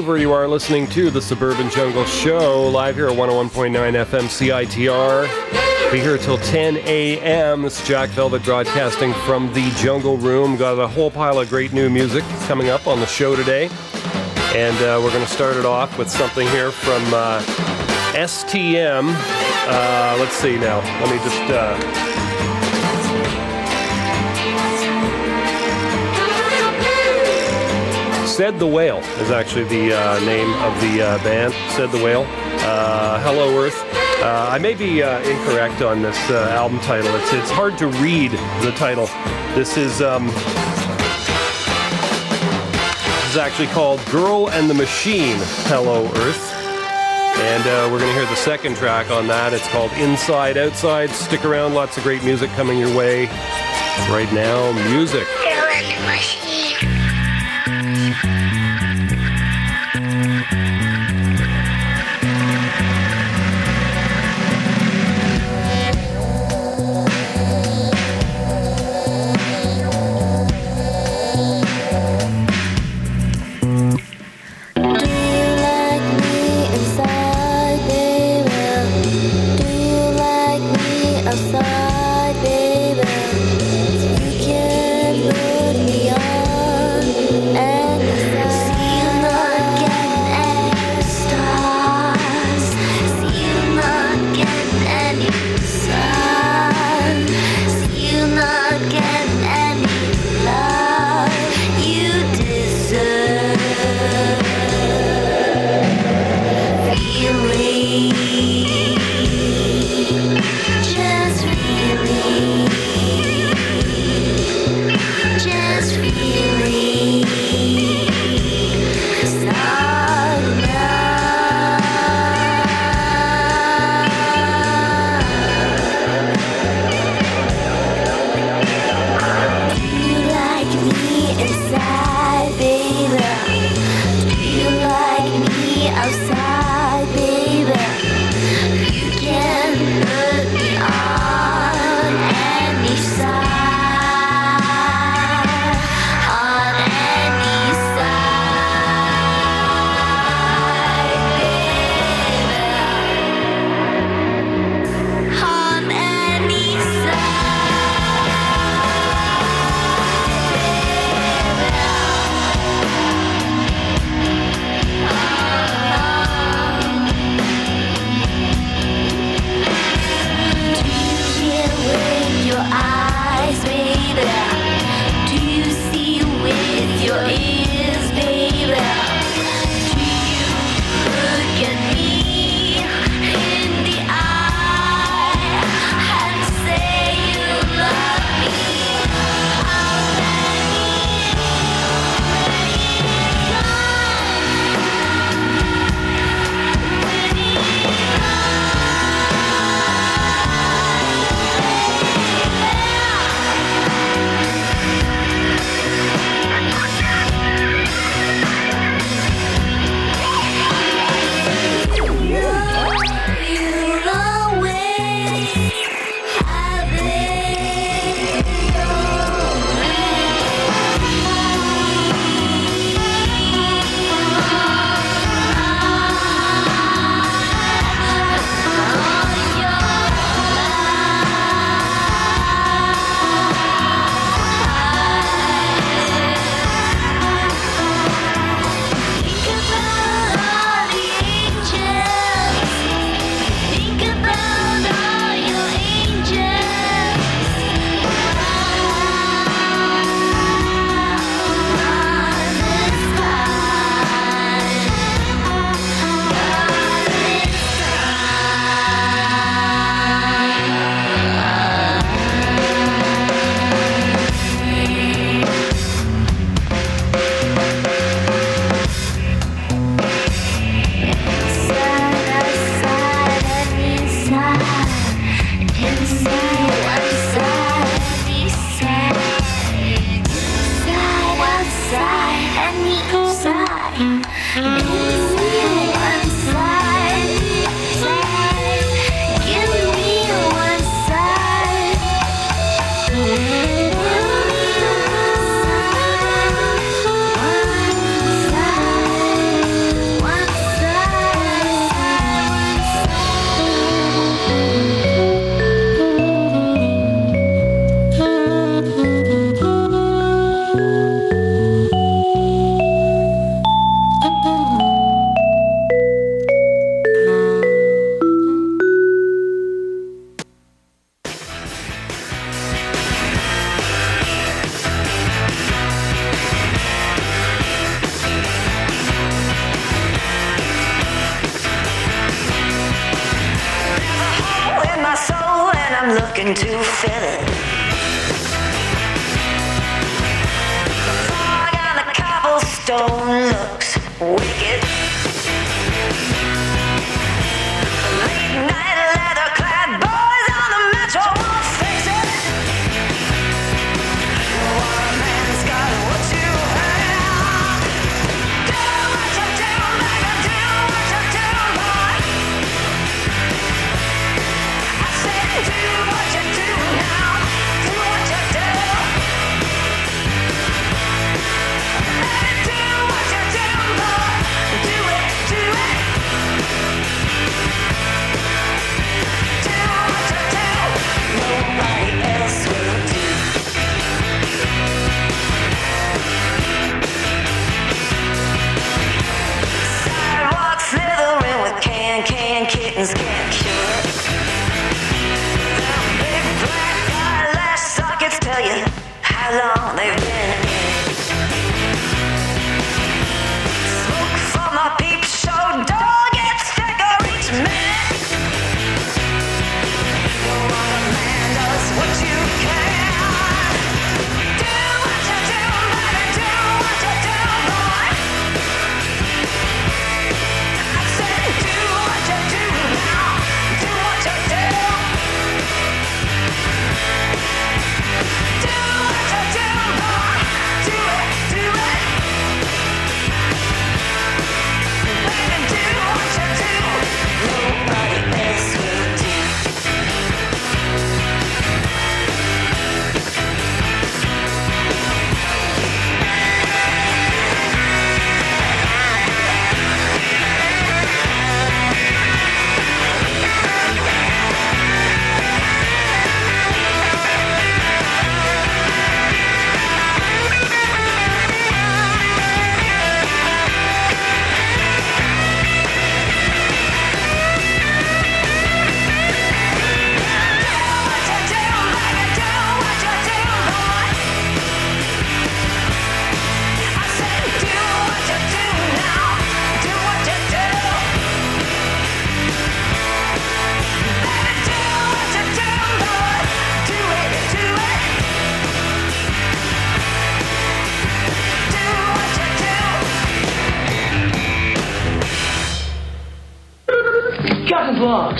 Vancouver. You are listening to the Suburban Jungle Show live here at 101.9 FM CITR. Be here till 10 a.m. This is Jack Velvet broadcasting from the Jungle Room. Got a whole pile of great new music coming up on the show today. And uh, we're going to start it off with something here from uh, STM. Uh, let's see now. Let me just. Said the Whale is actually the uh, name of the uh, band. Said the Whale. Uh, Hello Earth. Uh, I may be uh, incorrect on this uh, album title. It's it's hard to read the title. This is um, this is actually called Girl and the Machine. Hello Earth. And we're going to hear the second track on that. It's called Inside Outside. Stick around, lots of great music coming your way. Right now, music.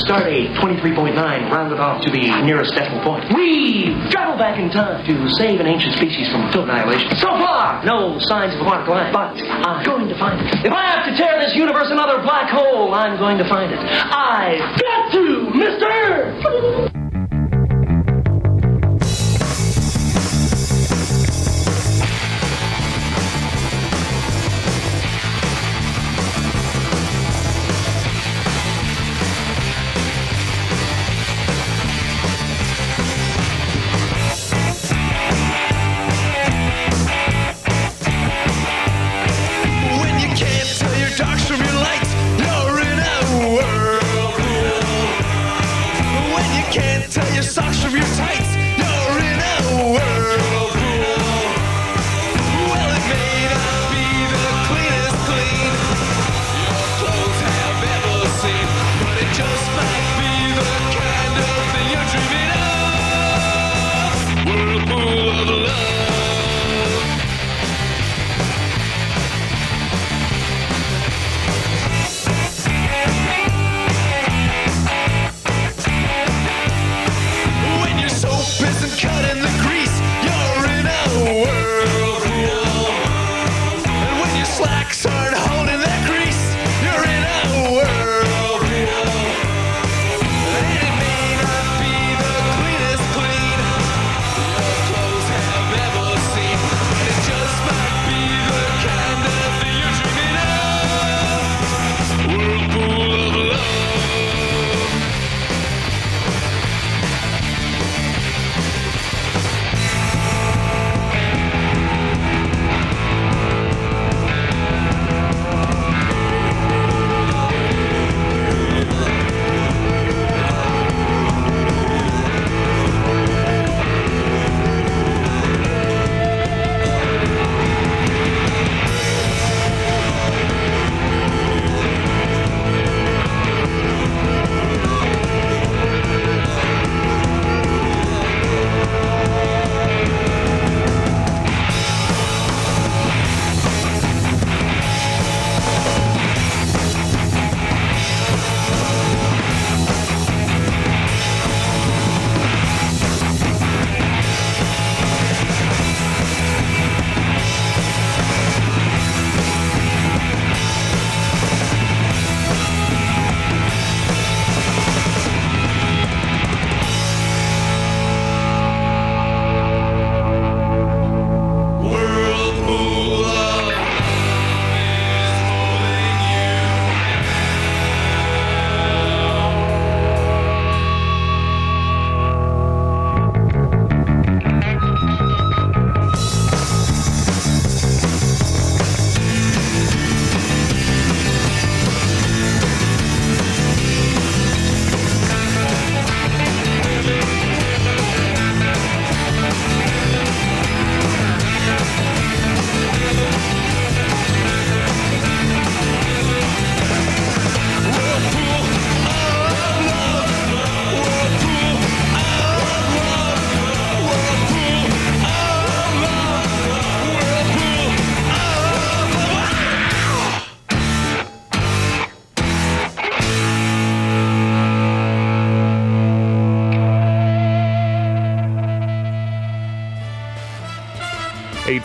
Start a 23.9 rounded off to the nearest decimal point. We travel back in time to save an ancient species from total annihilation. So far, no signs of aquatic life, but I'm going to find it. If I have to tear this universe another black hole, I'm going to find it. I've got to, mister!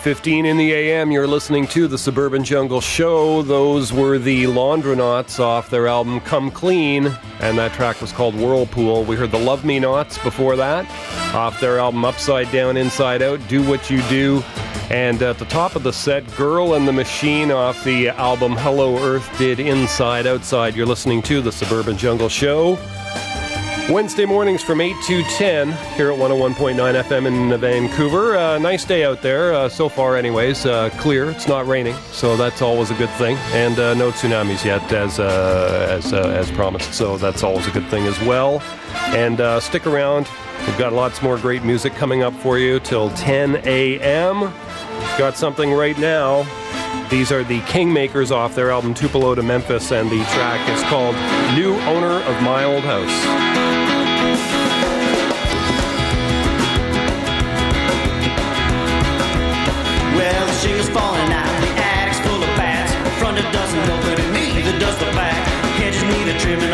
8.15 in the AM, you're listening to the Suburban Jungle Show. Those were the Laundronauts off their album Come Clean, and that track was called Whirlpool. We heard the Love Me Nots before that, off their album Upside Down, Inside Out, Do What You Do. And at the top of the set, Girl and the Machine off the album Hello Earth did Inside Outside. You're listening to the Suburban Jungle Show. Wednesday mornings from 8 to 10 here at 101.9 FM in Vancouver. Uh, nice day out there, uh, so far, anyways. Uh, clear, it's not raining, so that's always a good thing. And uh, no tsunamis yet, as, uh, as, uh, as promised, so that's always a good thing as well. And stick around, we've got lots more great music coming up for you till 10 a.m. Got something right now. These are the Kingmakers off their album Tupelo to Memphis, and the track is called New Owner of My Old House.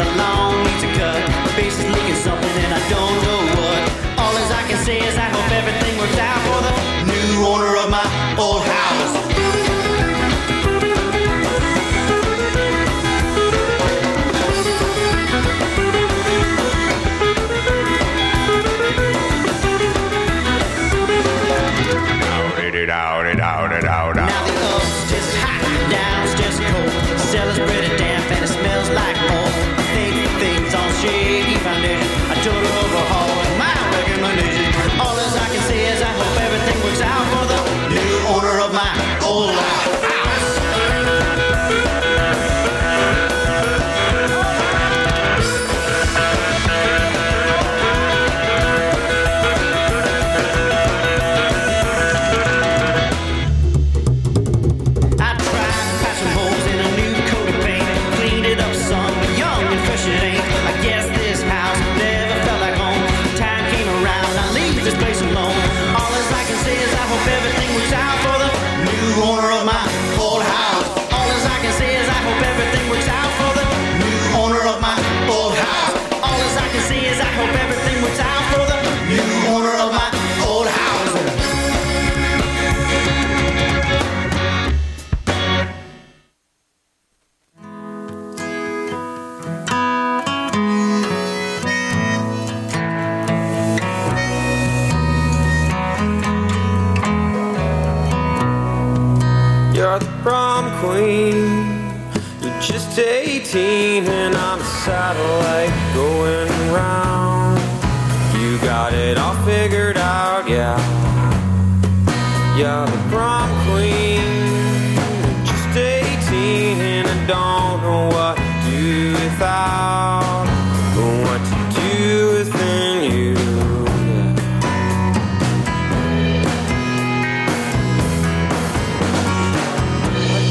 A lawn needs a cut. Base is leaking something, and I don't know what. All as I can say is I hope everything works out for the new owner of my old house. You're the prom queen. Just 18 and I don't know what to do without. But what to do within you. yeah.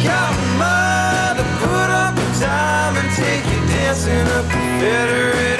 Got mother put time and take you dancing up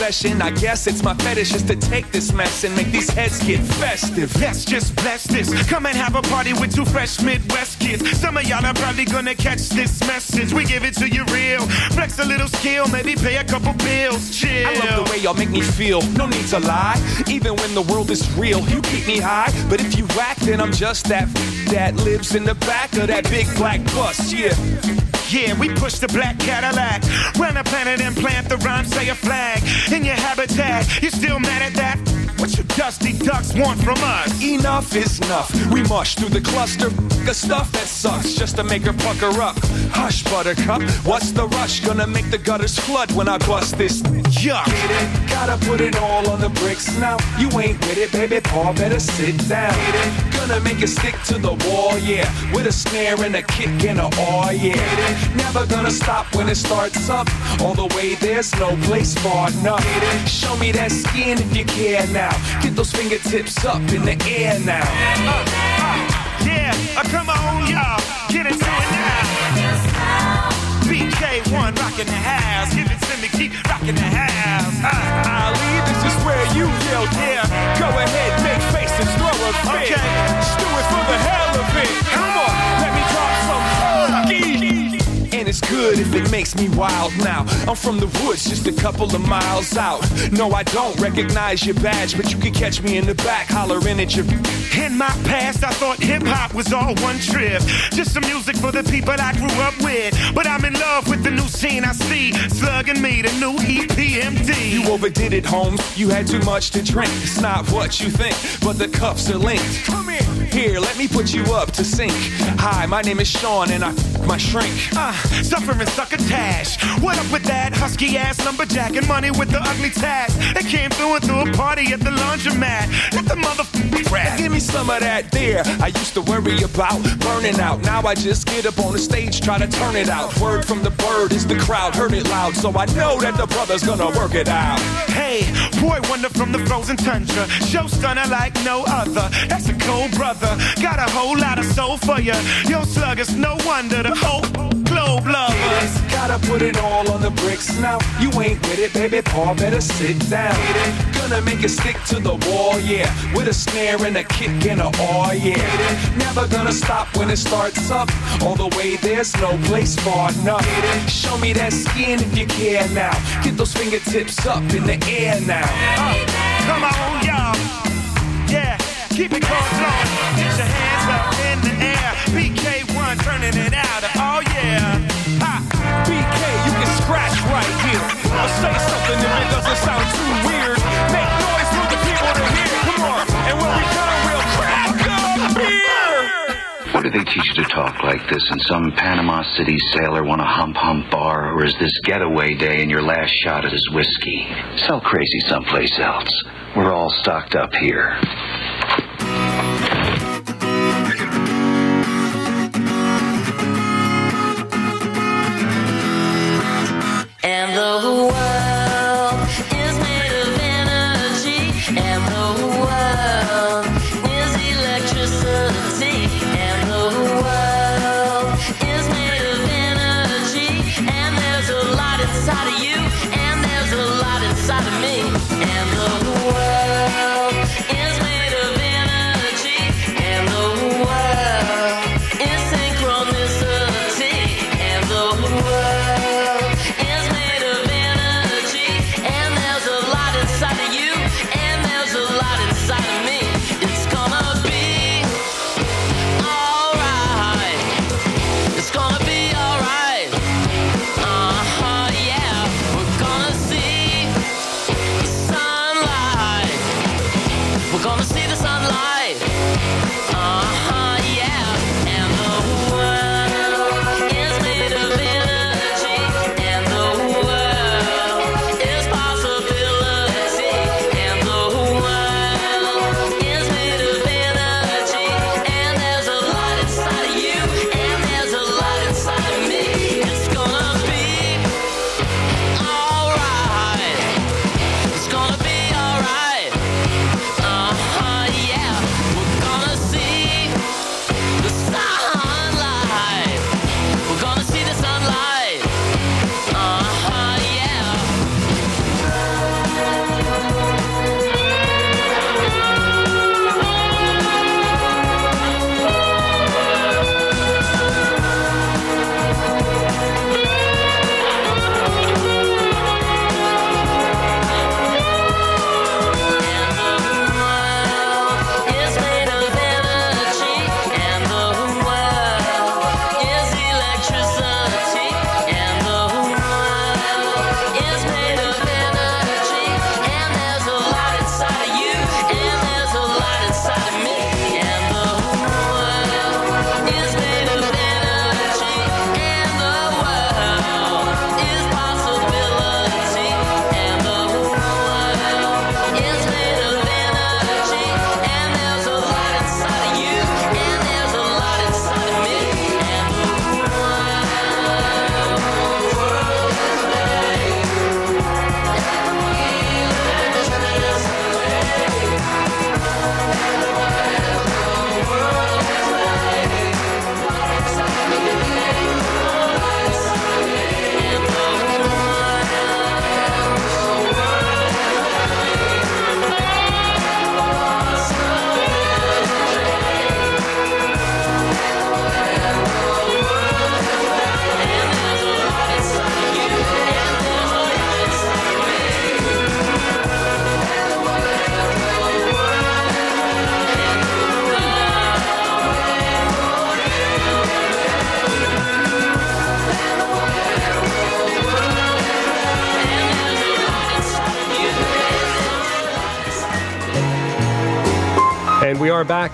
obsession, I guess it's my fetish, is to take this mess and make these heads get festive. Let's just bless this. Come and have a party with two fresh Midwest kids. Some of y'all are probably gonna catch this message. We give it to you real. Flex a little skill, maybe pay a couple bills. Chill. I love the way y'all make me feel. No need to lie. Even when the world is real, you keep me high. But if you whack, then I'm just that f- that lives in the back of that big black bus. Yeah. Yeah, we push the black Cadillac. Run the planet and plant the rhyme, say a flag. In your habitat, you still mad at that? What you dusty ducks want from us? Enough is enough. We mush through the cluster of stuff that sucks just to make her pucker up. Hush, buttercup. What's the rush? Gonna make the gutters flood when I bust this yuck. Get it? Gotta put it all on the bricks now. You ain't with it, baby. Paul better sit down. Get it? Gonna make it stick to the wall, yeah. With a snare and a kick and a aw, yeah. Never gonna stop when it starts up. All the way there's no place far enough. Show me that skin if you care now. Get those fingertips up in the air now. Yeah, uh, come on, y'all. Get into it now. BK1 rocking the house. Give it to me, keep rocking the house. Uh, Ali, this is where you yell, yeah. Go ahead, throw a fit. Okay. Do it for the hell of it. Come on, let me drop some funky. And it's good if it makes me wild now. I'm from the woods, just a couple of miles out. No, I don't recognize your badge, but you can catch me in the back hollering at your. In my past, I thought hip hop was all one trip. Just some music for the people I grew up with. But I'm in love with the new scene I see. Slugging me, the new EPMD. You overdid it, Holmes. You had too much to drink. It's not what you think, but the cups are linked. Come here. Here, let me put you up to sync. Hi, my name is Sean, and I my shrink. Uh, suffering succotash. What up with that husky ass lumberjack and money with the ugly tats? They came through and threw a party at the laundromat. Let the motherfucker rap. Give me some of that there. I used to worry about burning out. Now I just get up on the stage, try to turn it out. Word from the bird is the crowd heard it loud, so I know that the brother's gonna work it out. Hey, boy wonder from the frozen tundra. Show stunner like no other. That's a cold brother. Got a whole lot of soul for ya. Yo, sluggers, no wonder the whole globe lovers. Gotta put it all on the bricks now. You ain't with it, baby. Paul better sit down. Gonna make it stick to the wall, yeah. With a snare and a kick and a aw, yeah. Never gonna stop when it starts up. All the way there's no place far enough. Show me that skin if you care now. Get those fingertips up in the air now. Uh, come on, y'all. Yeah, keep it going, Get your hands up in the air. BK1 turning it out. Oh, yeah. Say something if it doesn't sound too weird. Make noise for the people to hear. Come on. And when we done, we'll crack a beer. What do they teach you to talk like this And some Panama City sailor want a hump hump bar, or is this getaway day and your last shot at his whiskey? Sell crazy someplace else. We're all stocked up here.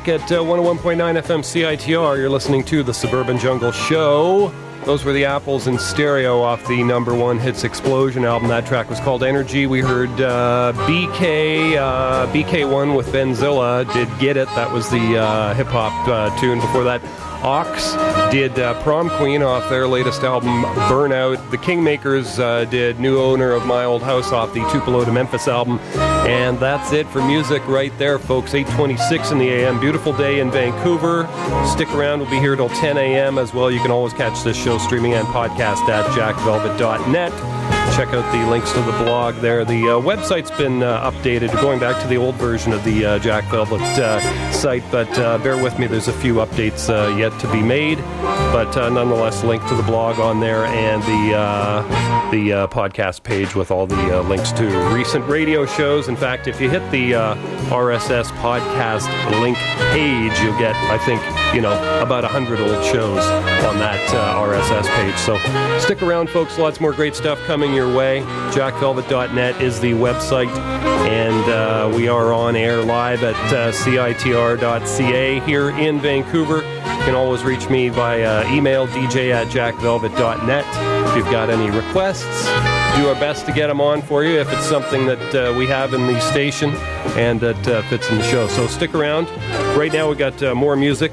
At uh, 101.9 FM CITR. You're listening to the Suburban Jungle Show. Those were the Apples in stereo off the number one hits explosion album. That track was called Energy. We heard uh, BK uh, BK1 with Benzilla did Get It. That was the uh, hip hop uh, tune. Before that, Ox did uh, Prom Queen off their latest album Burnout. The Kingmakers uh, did New Owner of My Old House off the Tupelo to Memphis album. And that's it for music right there, folks. 826 in the AM. Beautiful day in Vancouver. Stick around. We'll be here till 10 a.m. as well. You can always catch this show streaming and podcast at jackvelvet.net. Check out the links to the blog there. The uh, website's been uh, updated, going back to the old version of the uh, Jack Velvet uh, site, but uh, bear with me, there's a few updates uh, yet to be made. But nonetheless, link to the blog on there and the the podcast page with all the links to recent radio shows. In fact, if you hit the RSS podcast link page, you'll get, I think, you know, about 100 old shows on that uh, RSS page. So stick around, folks. Lots more great stuff coming your way. JackVelvet.net is the website, and uh, we are on air live at uh, CITR.ca here in Vancouver. You can always reach me via email, dj at jackvelvet.net. If you've got any requests, do our best to get them on for you if it's something that uh, we have in the station and that uh, fits in the show. So stick around. Right now, we've got uh, more music.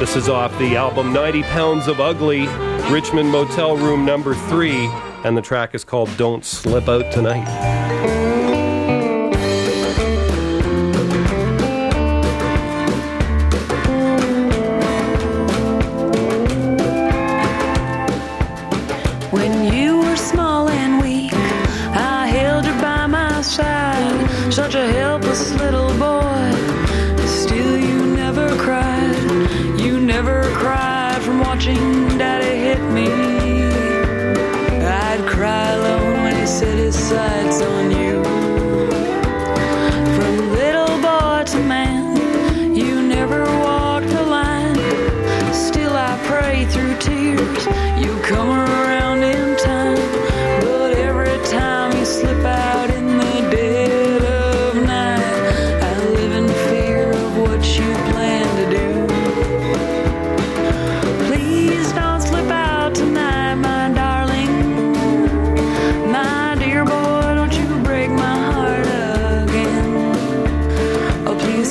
This is off the album 90 Pounds of Ugly, Richmond Motel Room number three, and the track is called Don't Slip Out Tonight.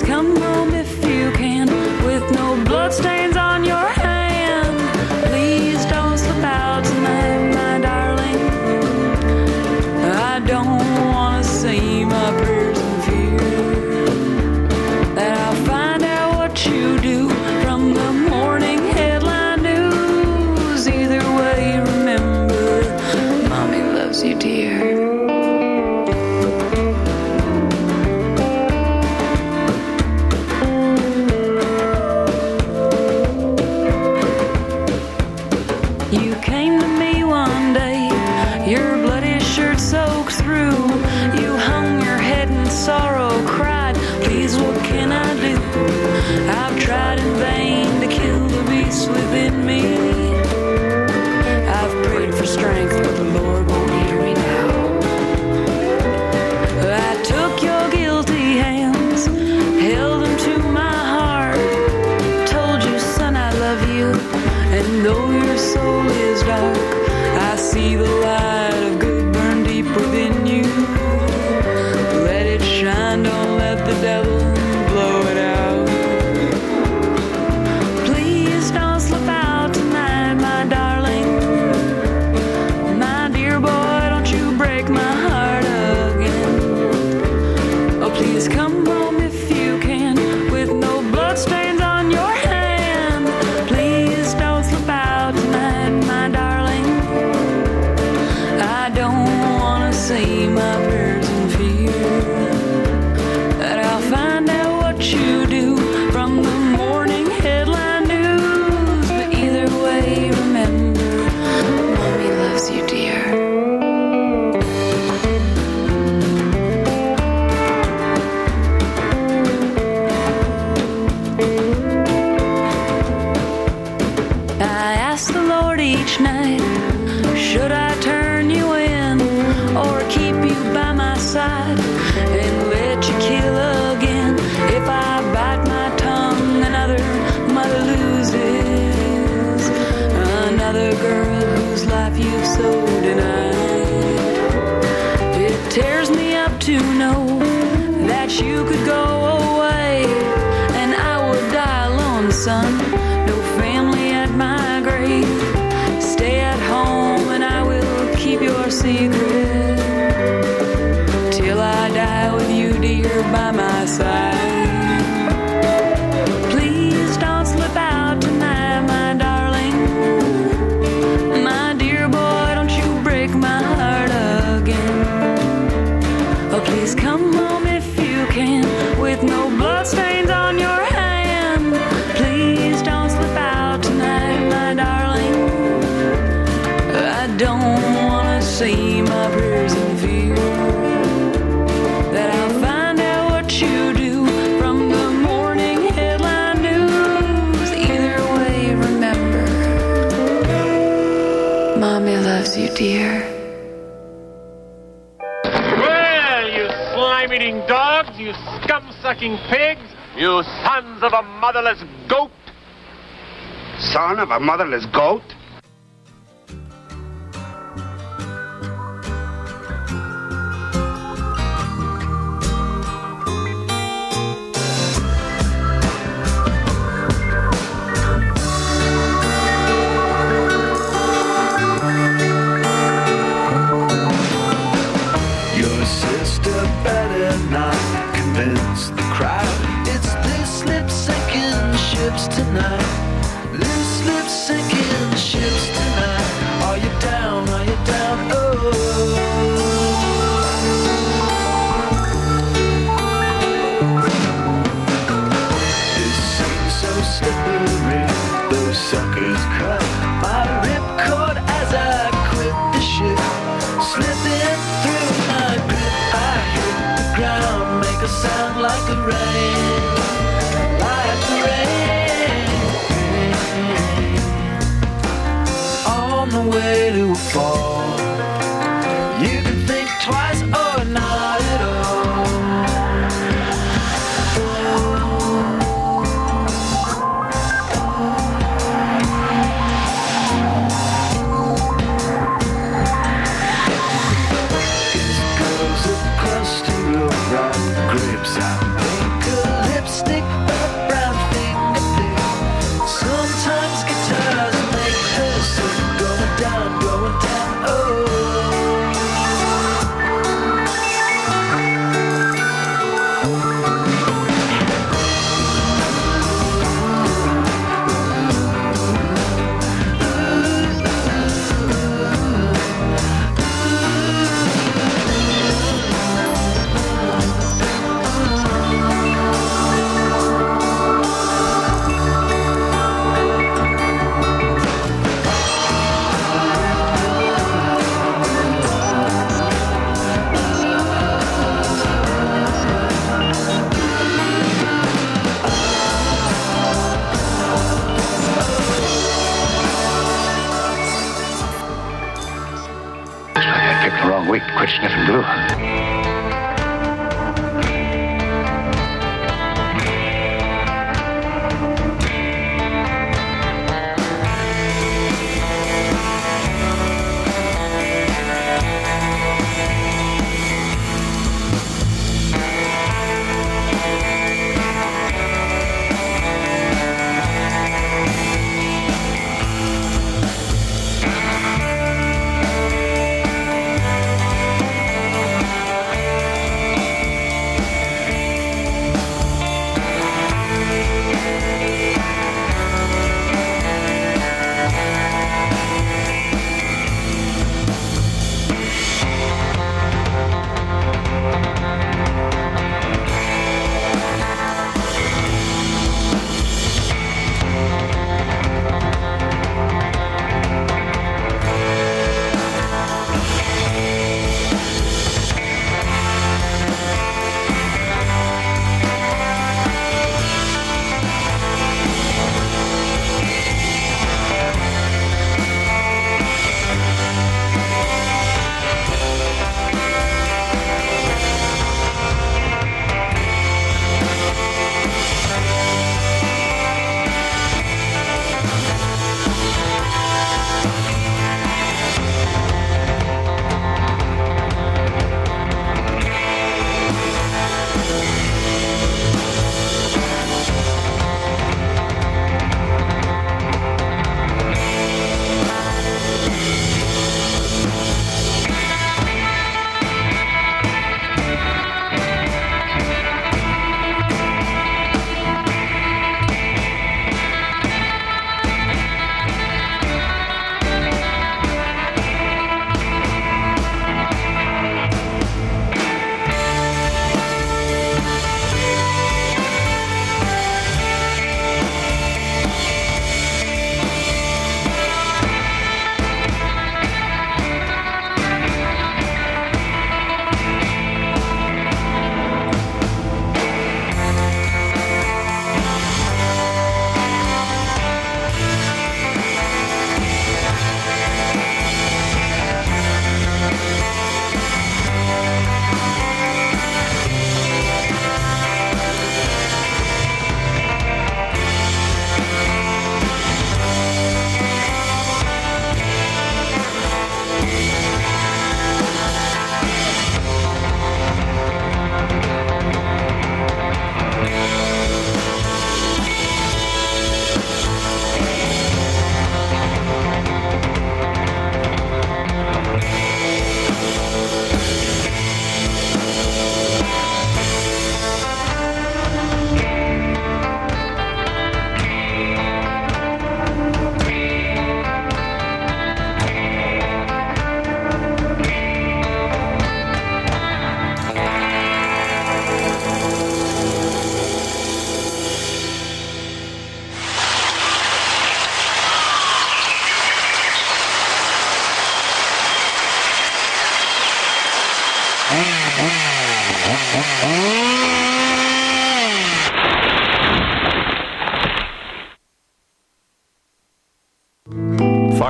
Come home sucking pigs, you sons of a motherless goat! Son of a motherless goat?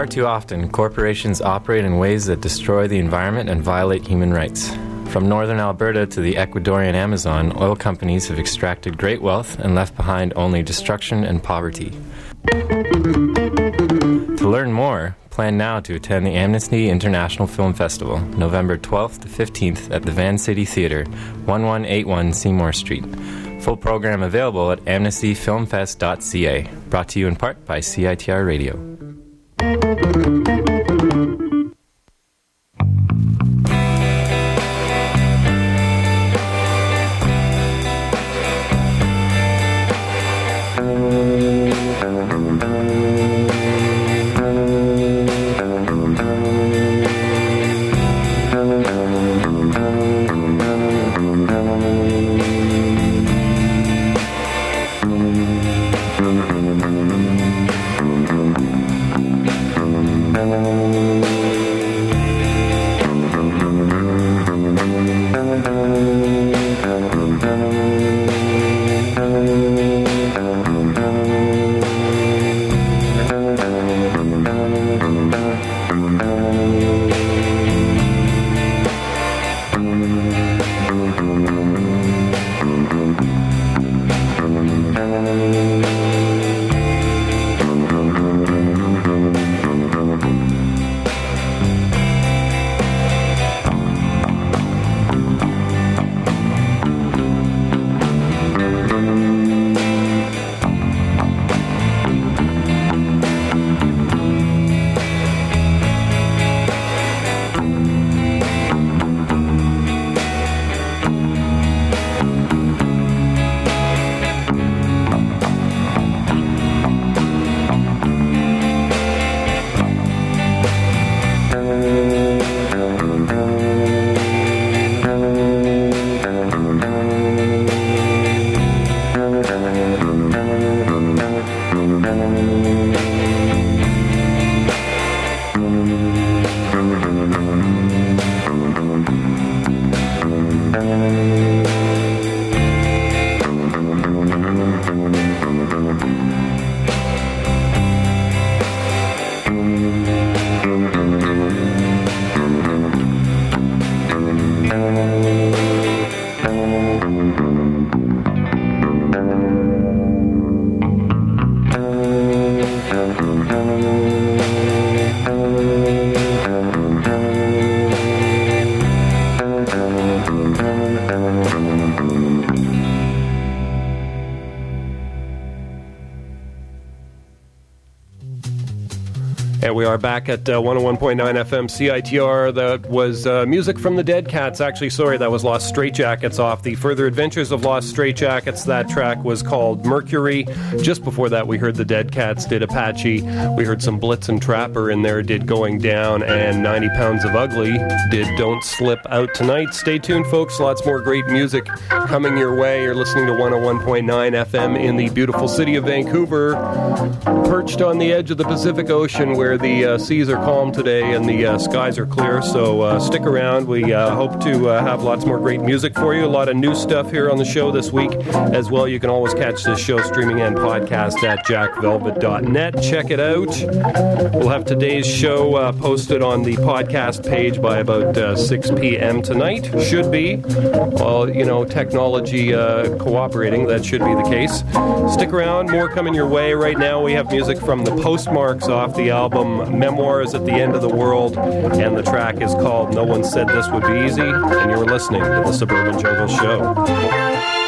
Too often, corporations operate in ways that destroy the environment and violate human rights. From northern Alberta to the Ecuadorian Amazon, oil companies have extracted great wealth and left behind only destruction and poverty. To learn more, plan now to attend the Amnesty International Film Festival, November 12th to 15th at the Vancity Theatre, 1181 Seymour Street. Full program available at amnestyfilmfest.ca. Brought to you in part by CITR Radio. Are back at uh, 101.9 FM CITR. That was uh, music from the Dead Cats. Actually, sorry, that was Los Straitjackets off the Further Adventures of Los Straitjackets. That track was called Mercury. Just before that, we heard the Dead Cats did Apache. We heard some Blitzen Trapper in there did Going Down, and 90 Pounds of Ugly did Don't Slip Out Tonight. Stay tuned, folks. Lots more great music coming your way. You're listening to 101.9 FM in the beautiful city of Vancouver, perched on the edge of the Pacific Ocean where the uh, seas are calm today and the uh, skies are clear. So uh, stick around. We uh, hope to uh, have lots more great music for you. A lot of new stuff here on the show this week as well. You can always catch this show streaming and podcast at jackvelvet.net. Check it out. We'll have today's show uh, posted on the podcast page by about uh, 6 p.m. tonight. Should be. Well, you know, technology cooperating, that should be the case. Stick around. More coming your way. Right now, we have music from the Postmarks off the album Memoirs at the End of the World, and the track is called No One Said This Would Be Easy, and you're listening to the Suburban Jungle Show.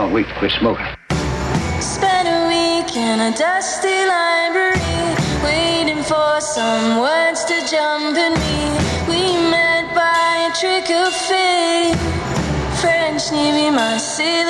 long week to quit smoking. Spent a week in a dusty library, waiting for some words to jump in me. We met by a trick of fate. French Navy, my sailor.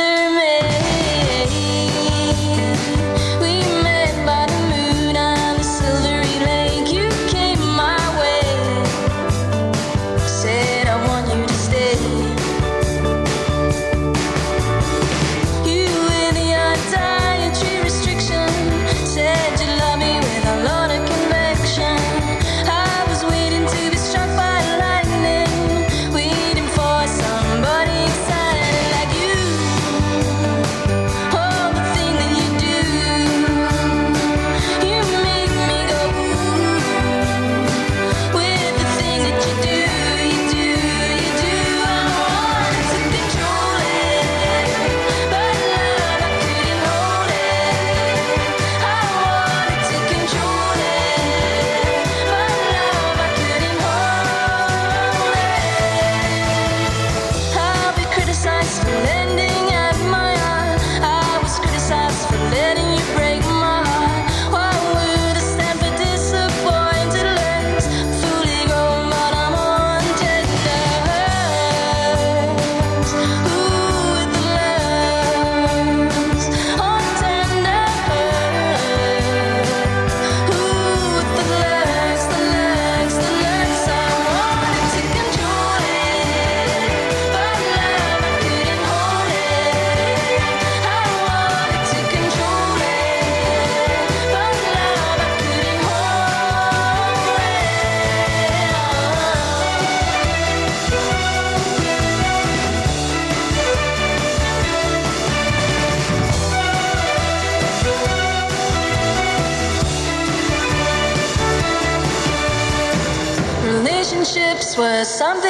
something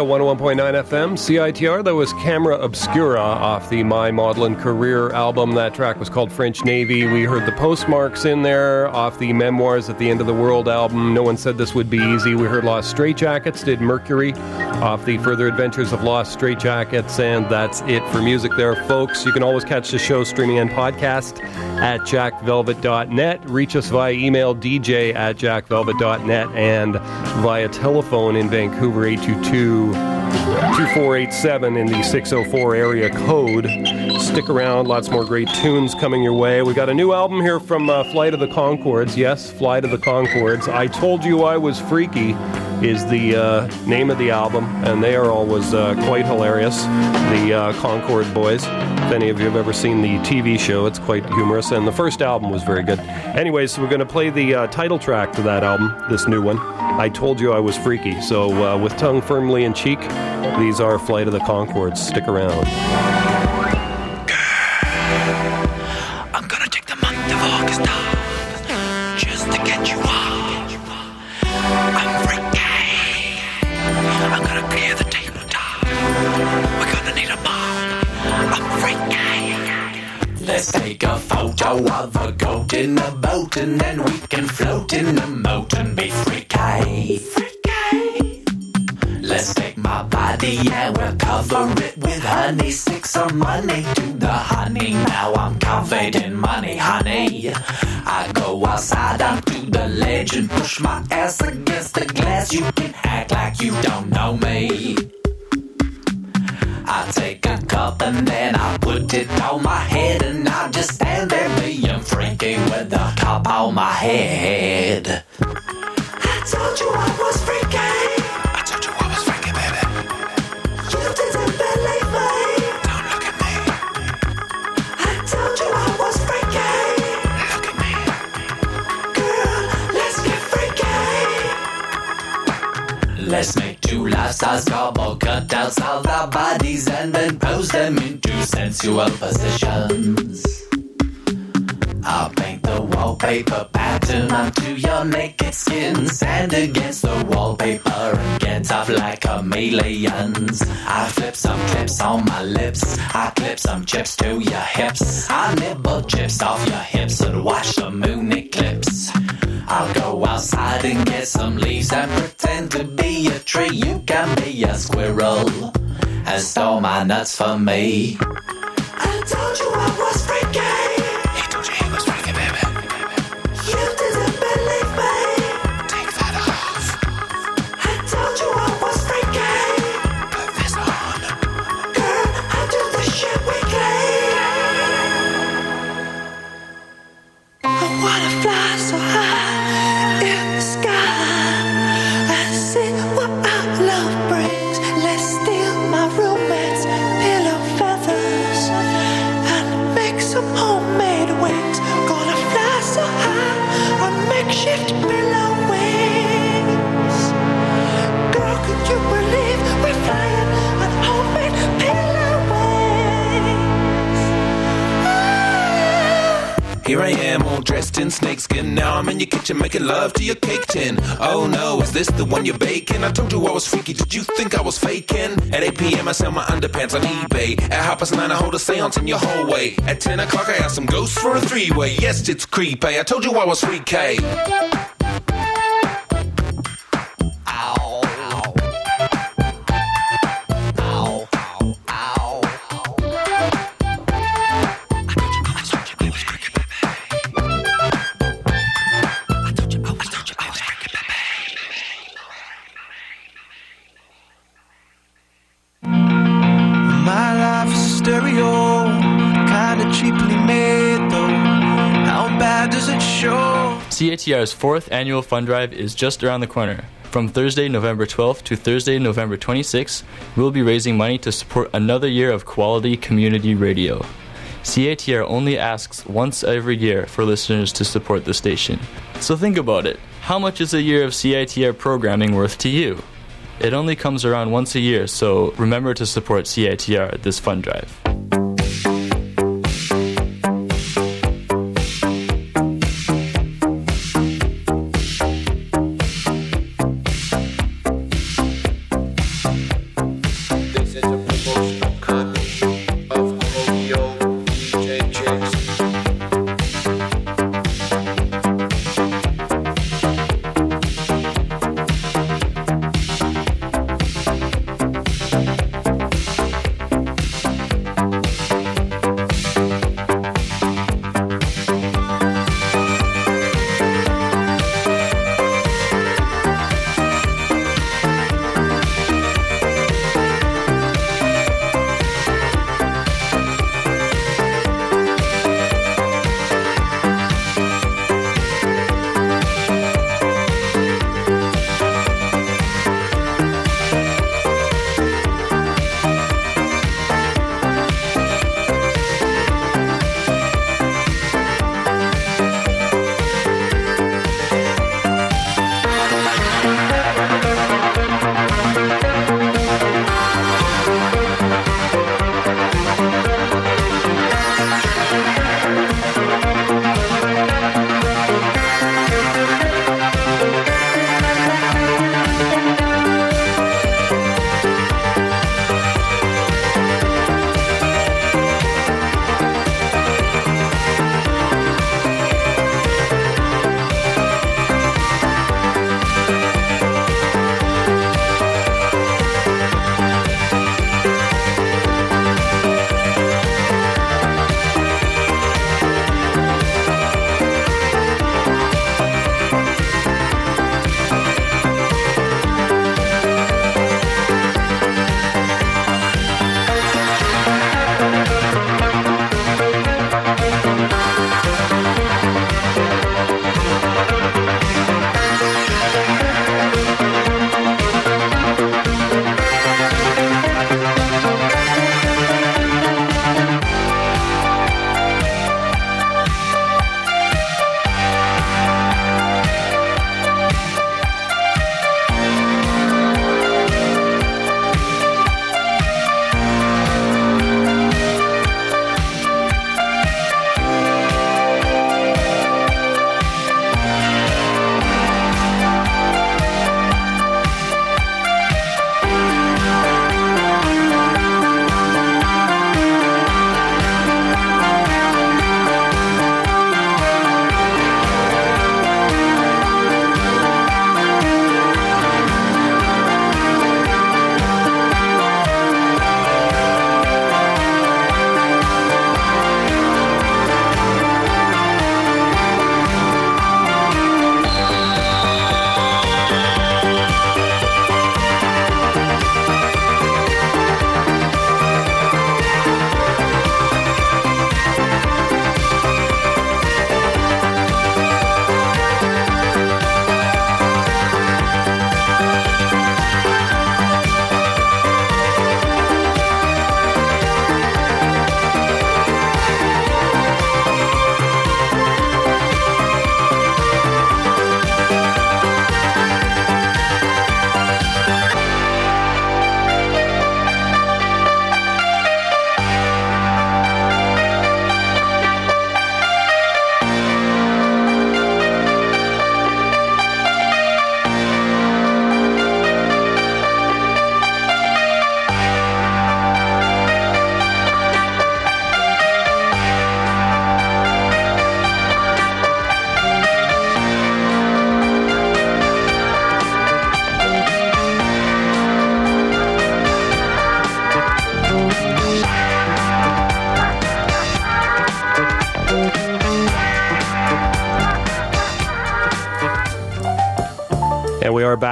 back 101.9 FM CITR. That was Camera Obscura off the My Maudlin Career album. That track was called French Navy. We heard the postmarks in there off the Memoirs at the End of the World album. No one said this would be easy. We heard Los Straitjackets did Mercury off the Further Adventures of Los Straitjackets. And that's it for music there, folks. You can always catch the show streaming and podcast at jackvelvet.net. Reach us via email dj at jackvelvet.net and via telephone in Vancouver 822 2487 in the 604 area code. Stick around, lots more great tunes coming your way. We got a new album here from uh, Flight of the Conchords. Yes, Flight of the Conchords. I Told You I Was Freaky is the uh, name of the album, and they are always uh, quite hilarious. The uh, Concord Boys. If any of you have ever seen the TV show, it's quite humorous, and the first album was very good. Anyways, we're going to play the uh, title track to that album, this new one. I Told You I Was Freaky. So, uh, with tongue firmly in cheek, these are Flight of the Conchords. Stick around. Photo of a goat in a boat and then we can float in the moat and be freaky. Let's take my body and we'll cover it with honey. Stick some money to the honey. Now I'm covered in money, honey. I go outside onto the ledge and push my ass against the glass. You can act like you don't know me. I take a cup and then I put it on my head and I just stand there being freaky with the cup on my head. I told you I was freaky. Let's make two life-size cardboard cutouts of our bodies and then pose them into sensual positions. I'll paint the wallpaper pattern onto your naked skin. Stand against the wallpaper and get off like a chameleons. I flip some clips on my lips. I clip some chips to your hips. I nibble chips off your hips and watch the moon eclipse. I'll go outside and get some leaves and pretend to be a tree. You can be a squirrel and store my nuts for me. I told you I was freaky. In snakeskin. Now I'm in your kitchen making love to your cake tin. Oh no, is this the one you're baking? I told you I was freaky. Did you think I was faking? At 8 p.m. I sell my underpants on eBay. At half past nine I hold a seance in your hallway. At 10 o'clock I ask some ghosts for a three-way. Yes, it's creepy. I told you I was freaky. CITR's fourth annual fund drive is just around the corner. From Thursday, November 12th to Thursday, November 26th, we'll be raising money to support another year of quality community radio. CATR only asks once every year for listeners to support the station. So think about it. How much is a year of CITR programming worth to you? It only comes around once a year, so remember to support CITR at this fund drive.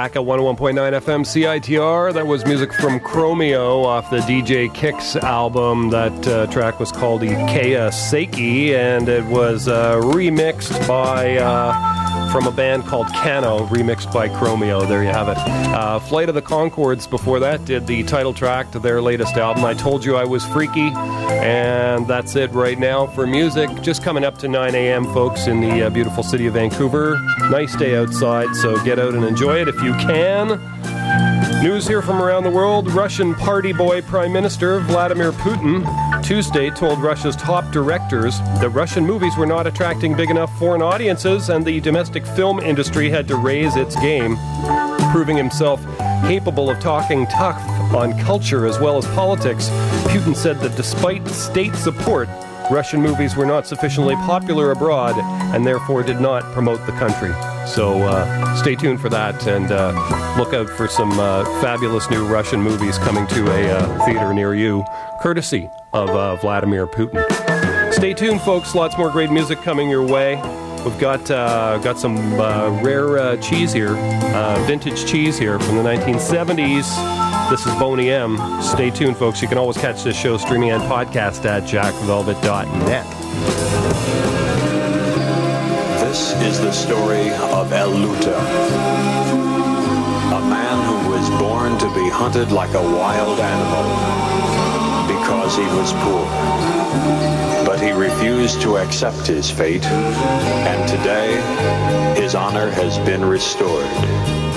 Back at 101.9 FM CITR. That was music from Chromeo off the DJ Kicks album. That uh, track was called Ikea Seiki, and it was uh, remixed by. Uh, from a band called Cano, remixed by Chromeo. There you have it. Uh, Flight of the Concords before that did the title track to their latest album. I told you I was freaky, and that's it right now for music. Just coming up to 9 a.m., folks, in the uh, beautiful city of Vancouver. Nice day outside, so get out and enjoy it if you can. News here from around the world. Russian party boy Prime Minister Vladimir Putin Tuesday told Russia's top directors that Russian movies were not attracting big enough foreign audiences and the domestic film industry had to raise its game, proving himself capable of talking tough on culture as well as politics. Putin said that despite state support, Russian movies were not sufficiently popular abroad and therefore did not promote the country. So uh, stay tuned for that and uh, look out for some uh, fabulous new Russian movies coming to a uh, theater near you, courtesy of uh, Vladimir Putin. Stay tuned, folks. Lots more great music coming your way. We've got uh, got some uh, rare uh, cheese here, uh, vintage cheese here from the 1970s. This is Boney M. Stay tuned, folks. You can always catch this show streaming and podcast at jackvelvet.net. This is the story of El Luta, a man who was born to be hunted like a wild animal because he was poor. But he refused to accept his fate, and today his honor has been restored.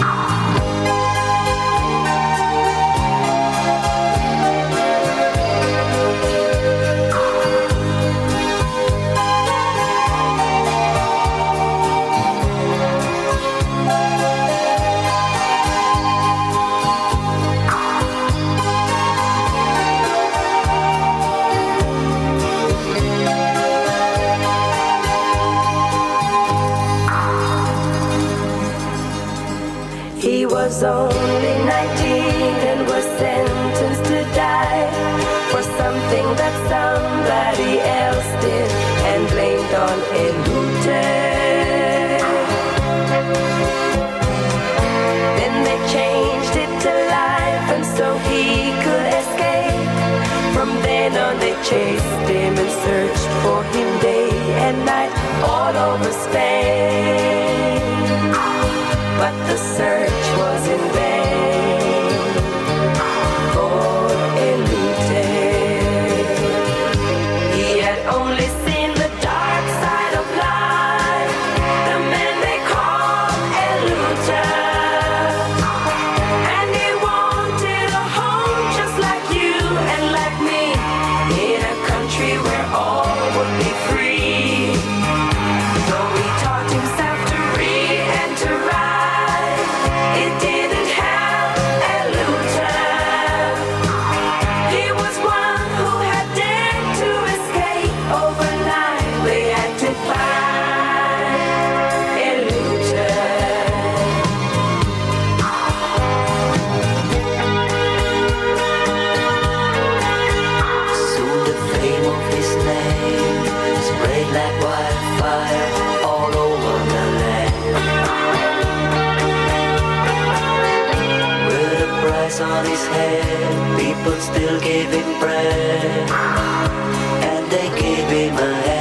and they gave my head.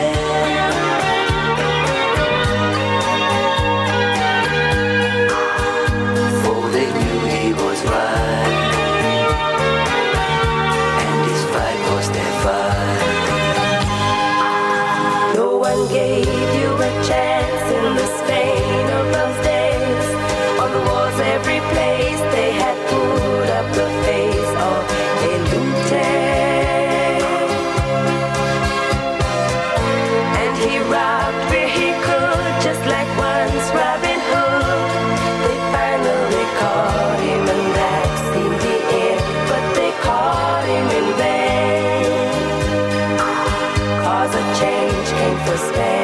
space. stay.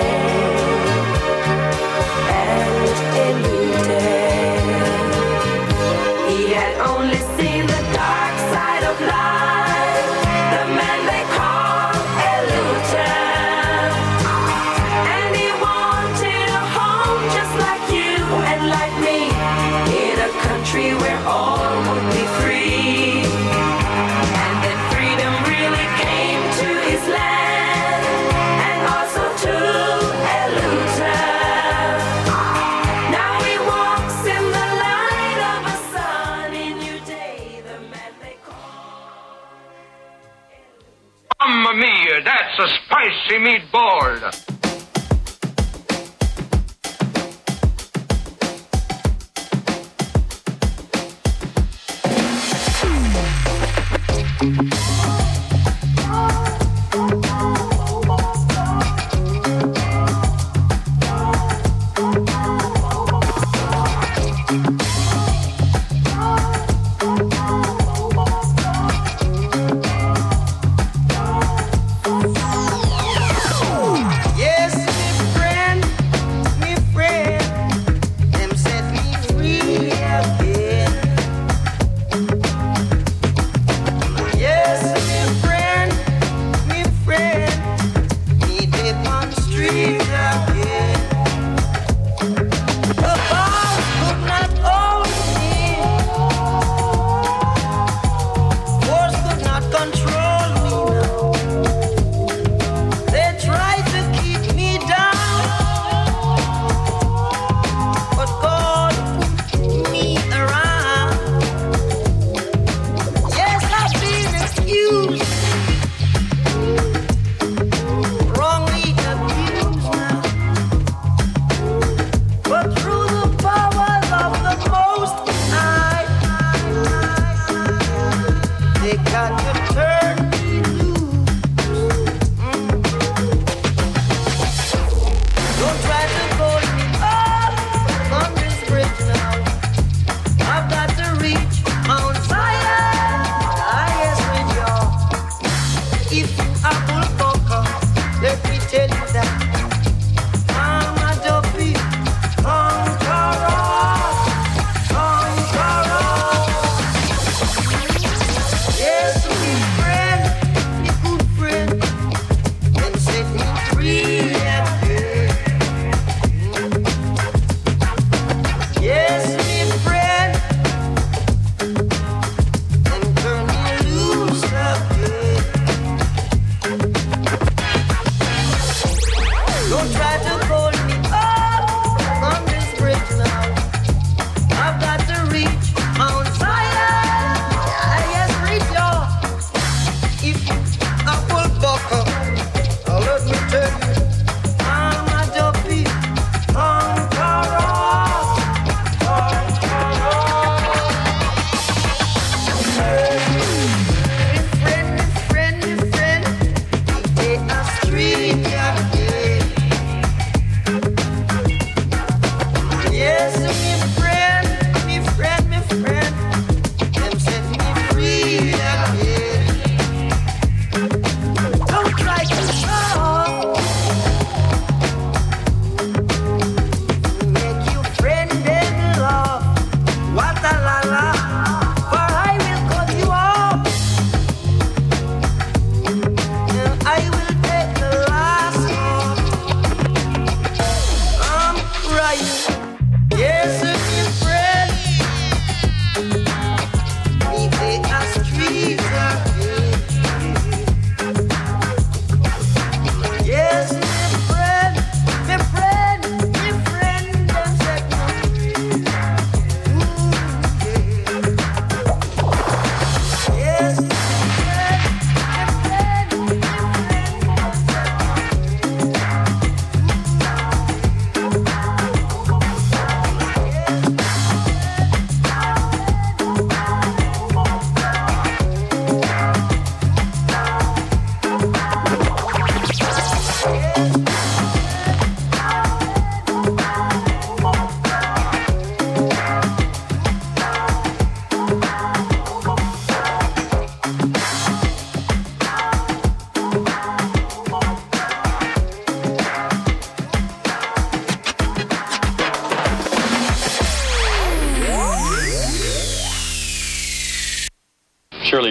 See me board.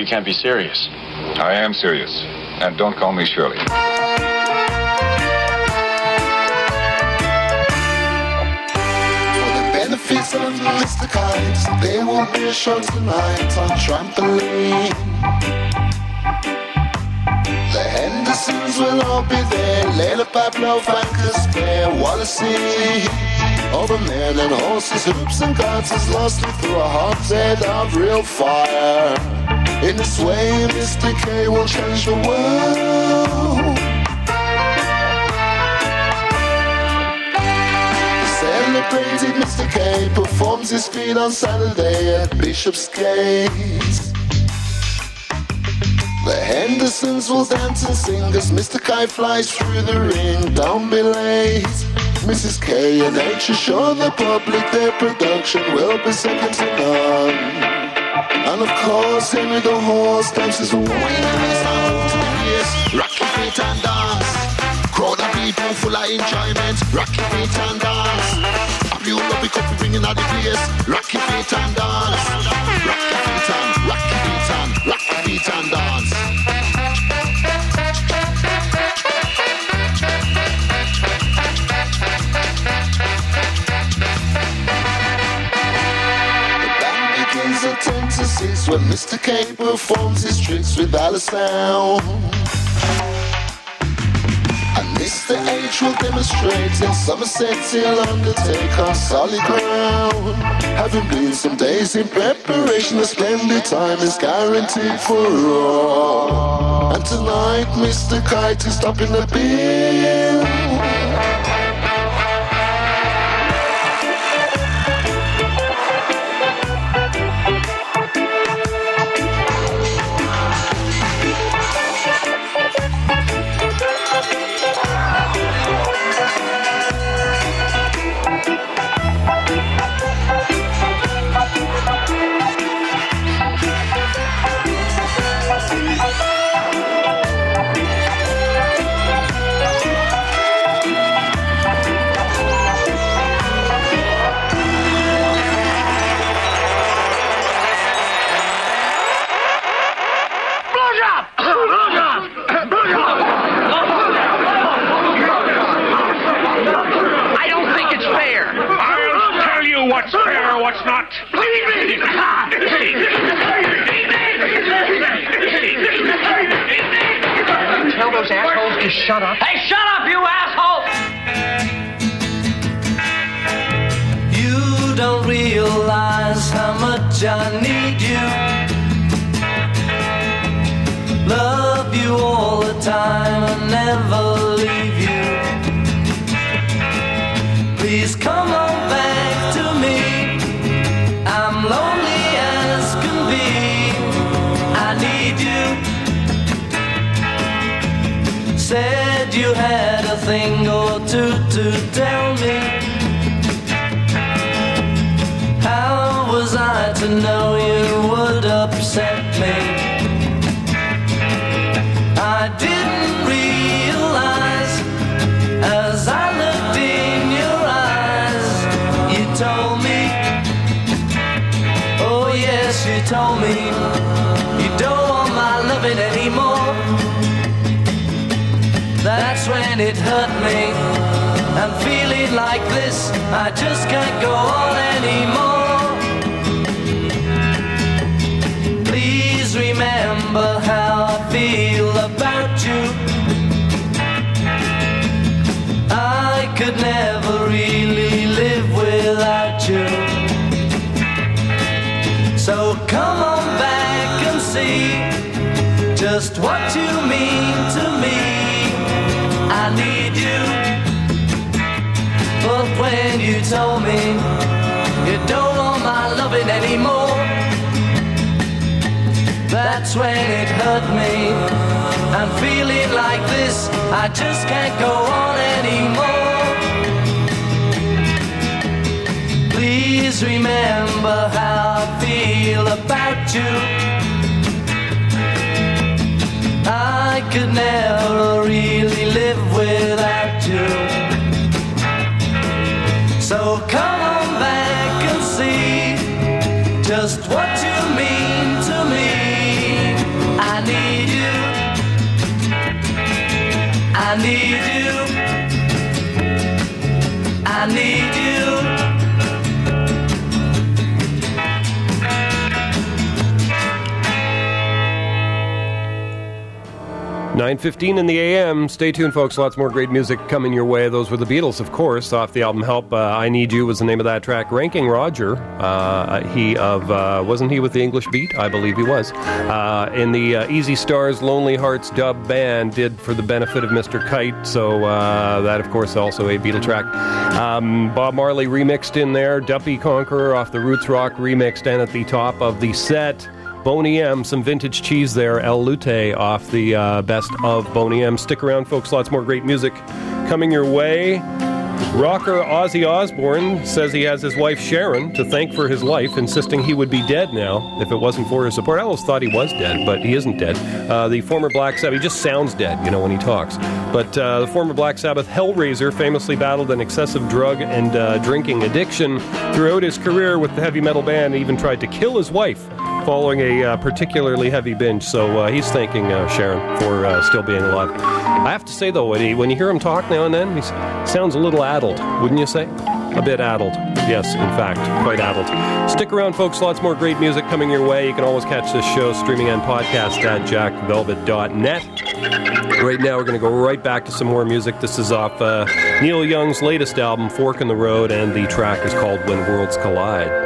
You can't be serious. I am serious. And don't call me Shirley. For the benefits of the mystikites, there will be a show tonight on trampoline. The Hendersons will all be there, Layla Pablo, Vankers, Claire, Wallacey. All the men and horses, hoops and carts is lost through a hogshead of real fire. In this way, Mr. K will change the world. The celebrated Mr. K performs his feat on Saturday at Bishop's Gate. The Hendersons will dance and sing as Mr. K flies through the ring. Don't be late. Mrs. K and H assure the public their production will be second to none. And of course, Henry the horse dances away. Rock your feet and dance. Crowd of people full of enjoyment. Rock your feet and dance. A few lovely couple bringing out the place. Rock your feet and dance. Rock your feet and rock your feet and rock your feet and dance. 10 to 6 when Mr. K performs his tricks without a sound. And Mr. H will demonstrate in Somerset he'll undertake on solid ground. Having been some days in preparation, a splendid time is guaranteed for all. And tonight, Mr. Kite is topping the bill. Like this, I just can't go on anymore. Please remember how I feel about you. I could never really live without you. So come on back and see just what you told me you don't want my loving anymore, that's when it hurt me. I'm feeling like this, I just can't go on anymore. Please remember how I feel about you. I could never really live without just what 9.15 in the AM. Stay tuned, folks. Lots more great music coming your way. Those were the Beatles, of course, off the album Help. Uh, I Need You was the name of that track. Ranking Roger, uh, he of, uh, wasn't he with the English Beat? I believe he was. Uh, in the uh, Easy Stars Lonely Hearts dub band, did for the benefit of Mr. Kite. So uh, that, of course, also a Beatle track. Um, Bob Marley remixed in there. Duppy Conqueror off the Roots Rock remixed, and at the top of the set. Boney M, some vintage cheese there. El Lute off the uh, best of Boney M. Stick around, folks. Lots more great music coming your way. Rocker Ozzy Osbourne says he has his wife Sharon to thank for his life, insisting he would be dead now if it wasn't for her support. I always thought he was dead, but he isn't dead. Uh, the former Black Sabbath, he just sounds dead, you know, when he talks. But uh, the former Black Sabbath Hellraiser famously battled an excessive drug and uh, drinking addiction throughout his career with the heavy metal band, and even tried to kill his wife following a uh, particularly heavy binge. So uh, he's thanking uh, Sharon for uh, still being alive. I have to say, though, when, he, when you hear him talk now and then, he sounds a little addled, wouldn't you say? A bit addled. Yes, in fact, quite addled. Stick around, folks. Lots more great music coming your way. You can always catch this show streaming and podcast at jackvelvet.net. Right now, we're going to go right back to some more music. This is off uh, Neil Young's latest album, Fork in the Road, and the track is called When Worlds Collide.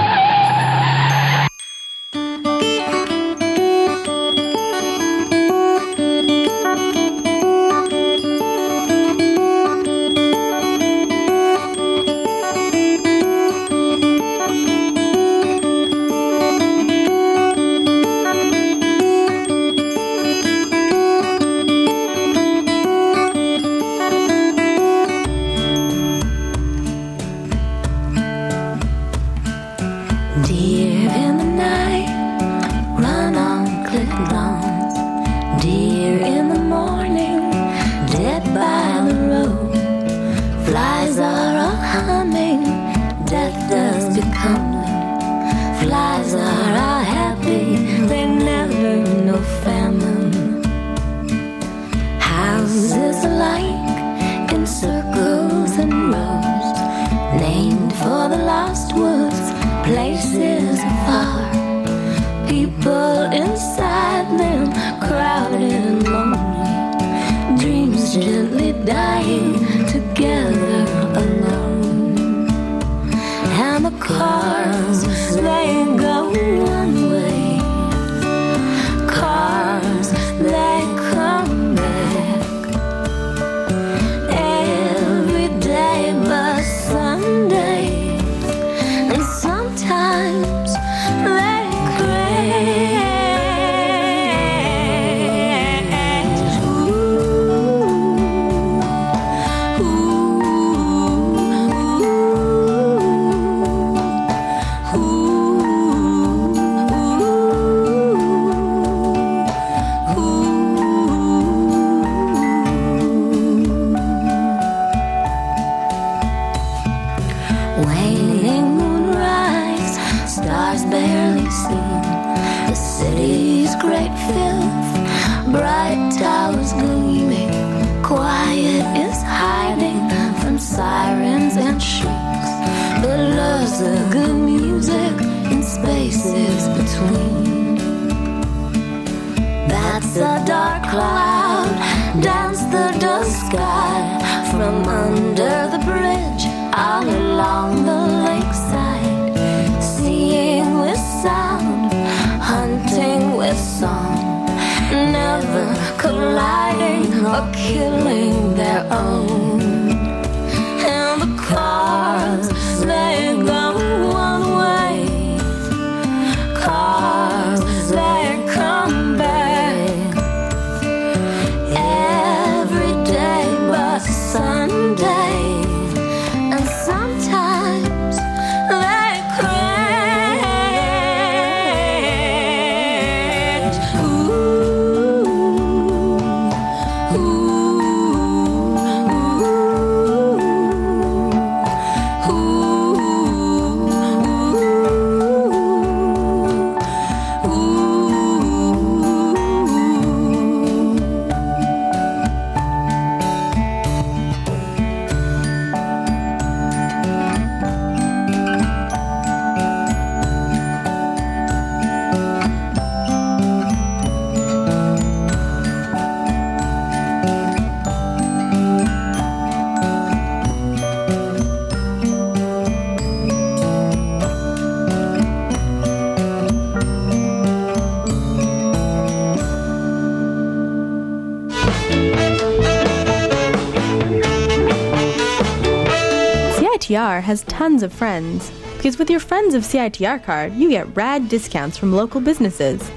CITR has tons of friends. Because with your Friends of CITR card, you get rad discounts from local businesses.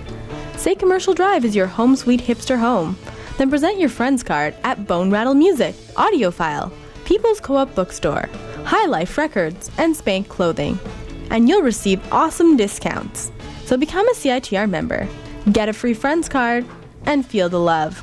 Say Commercial Drive is your home sweet hipster home. Then present your Friends card at Bone Rattle Music, Audiophile, People's Co op Bookstore, High Life Records, and Spank Clothing. And you'll receive awesome discounts. So become a CITR member, get a free Friends card, and feel the love.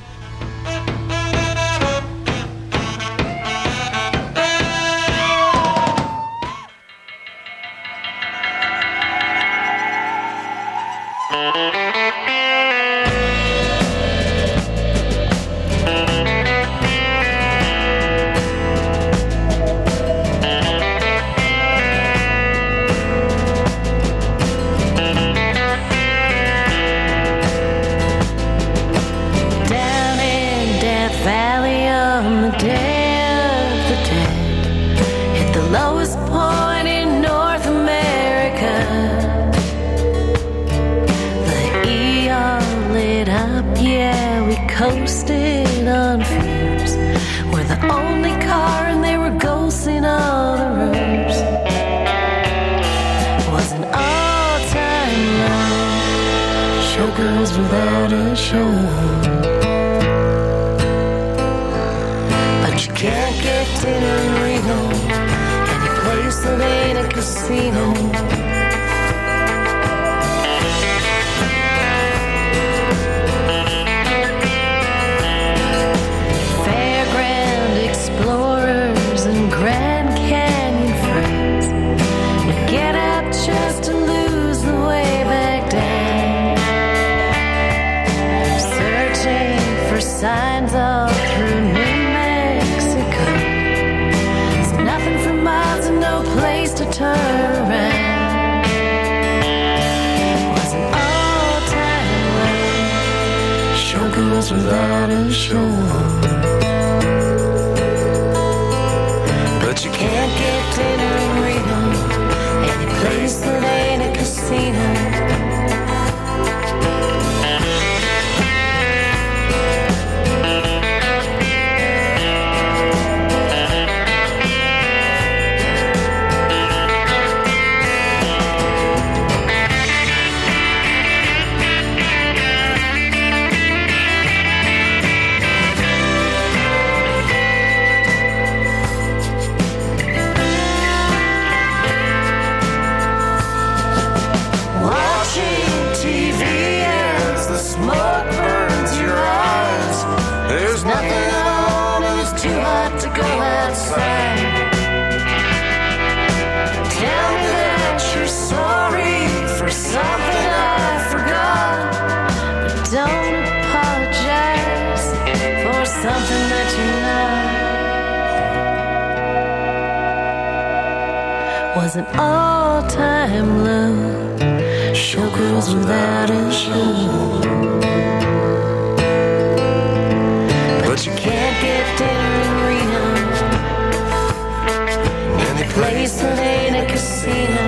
place to lay in a casino.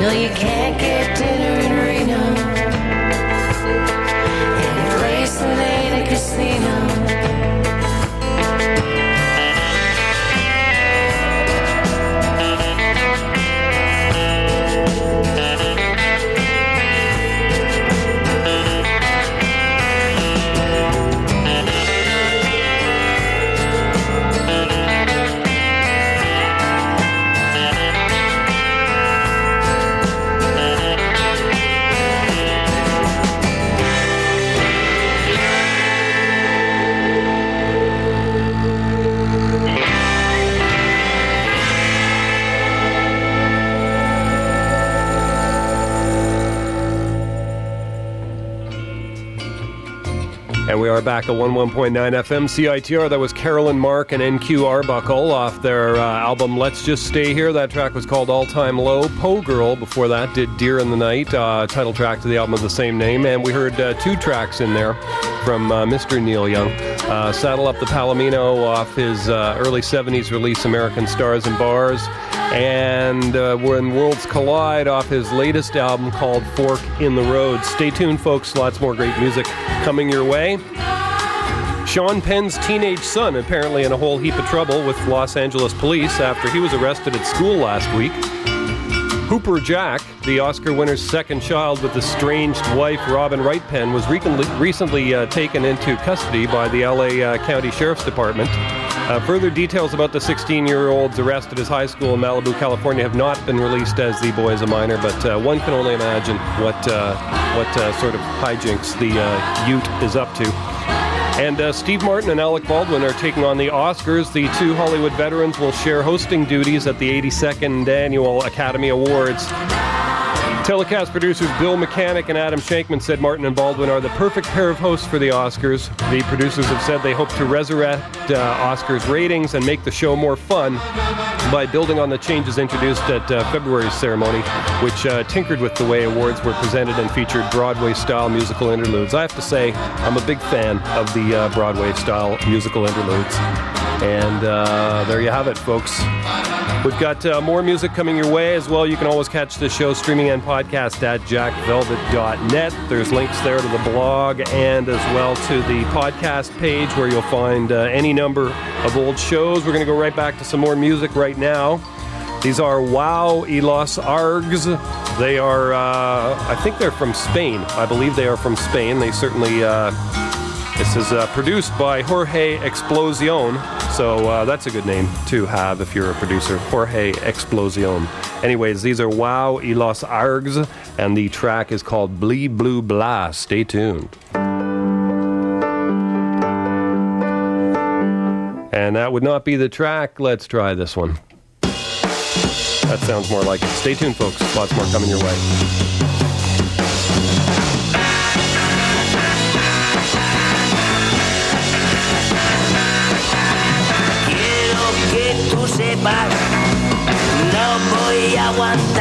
No, you can't get to are back at 11.9 FM CITR. That was Carolyn Mark and NQ Arbuckle off their uh, album Let's Just Stay Here. That track was called All Time Low. Po' Girl before that did Deer in the Night, uh, title track to the album of the same name. And we heard uh, two tracks in there from uh, Mr. Neil Young. Uh, Saddle Up the Palomino off his uh, early 70s release American Stars and Bars. And uh, When Worlds Collide off his latest album called Fork in the Road. Stay tuned, folks. Lots more great music coming your way. Sean Penn's teenage son apparently in a whole heap of trouble with Los Angeles police after he was arrested at school last week. Hopper Jack, the Oscar winner's second child with estranged wife Robin Wright Penn, was recently, recently uh, taken into custody by the LA uh, County Sheriff's Department. Uh, further details about the 16 year old's arrest at his high school in Malibu, California have not been released as the boy is a minor, but uh, one can only imagine what, uh, what uh, sort of hijinks the uh, Ute is up to. And uh, Steve Martin and Alec Baldwin are taking on the Oscars. The two Hollywood veterans will share hosting duties at the 82nd Annual Academy Awards. Telecast producers Bill Mechanic and Adam Shankman said Martin and Baldwin are the perfect pair of hosts for the Oscars. The producers have said they hope to resurrect uh, Oscars ratings and make the show more fun by building on the changes introduced at uh, February's ceremony, which uh, tinkered with the way awards were presented and featured Broadway style musical interludes. I have to say, I'm a big fan of the uh, Broadway style musical interludes. And uh, there you have it, folks. We've got uh, more music coming your way as well. You can always catch the show streaming and podcast at jackvelvet.net. There's links there to the blog and as well to the podcast page where you'll find uh, any number of old shows. We're going to go right back to some more music right now. These are Wau Elos los Arrrghs. They are, uh, I think they're from Spain. I believe they are from Spain. They certainly. This is uh, produced by Jorge Explosion, so uh, that's a good name to have if you're a producer. Jorge Explosion. Anyways, these are Wau y los Arrrghs, and the track is called Blee Blue Blah. Stay tuned. And that would not be the track. Let's try this one. That sounds more like it. Stay tuned, folks. Lots more coming your way. one.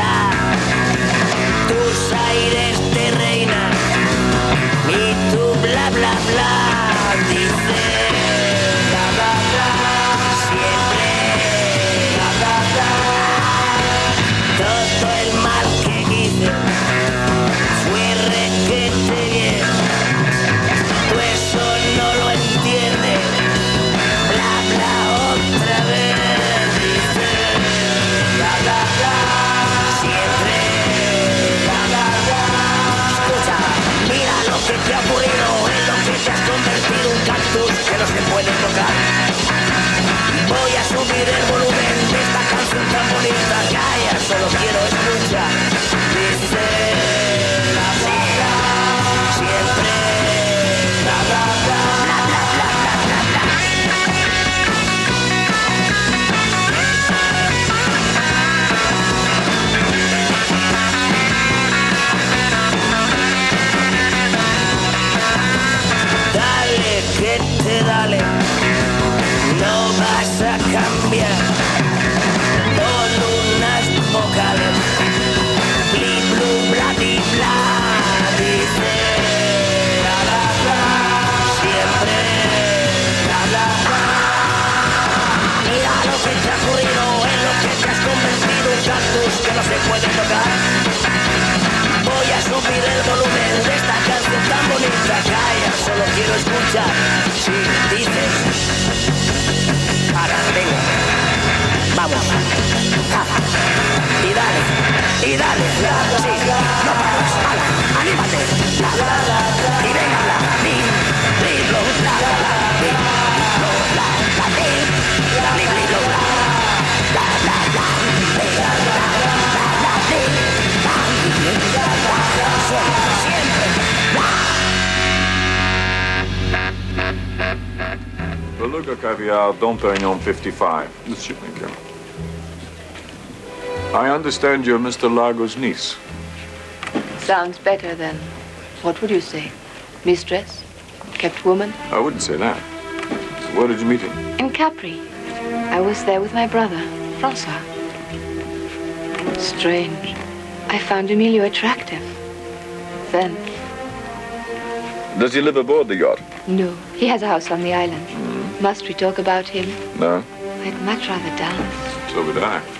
1955. Mr. Lincoln. I understand you're Mr. Largo's niece. Sounds better than, what would you say? Mistress? Kept woman? I wouldn't say that. So where did you meet him? In Capri. I was there with my brother, Francois. Strange. I found Emilio attractive. Then. Does he live aboard the yacht? No. He has a house on the island. Mm. Must we talk about him? No. I'd much rather dance. So would I.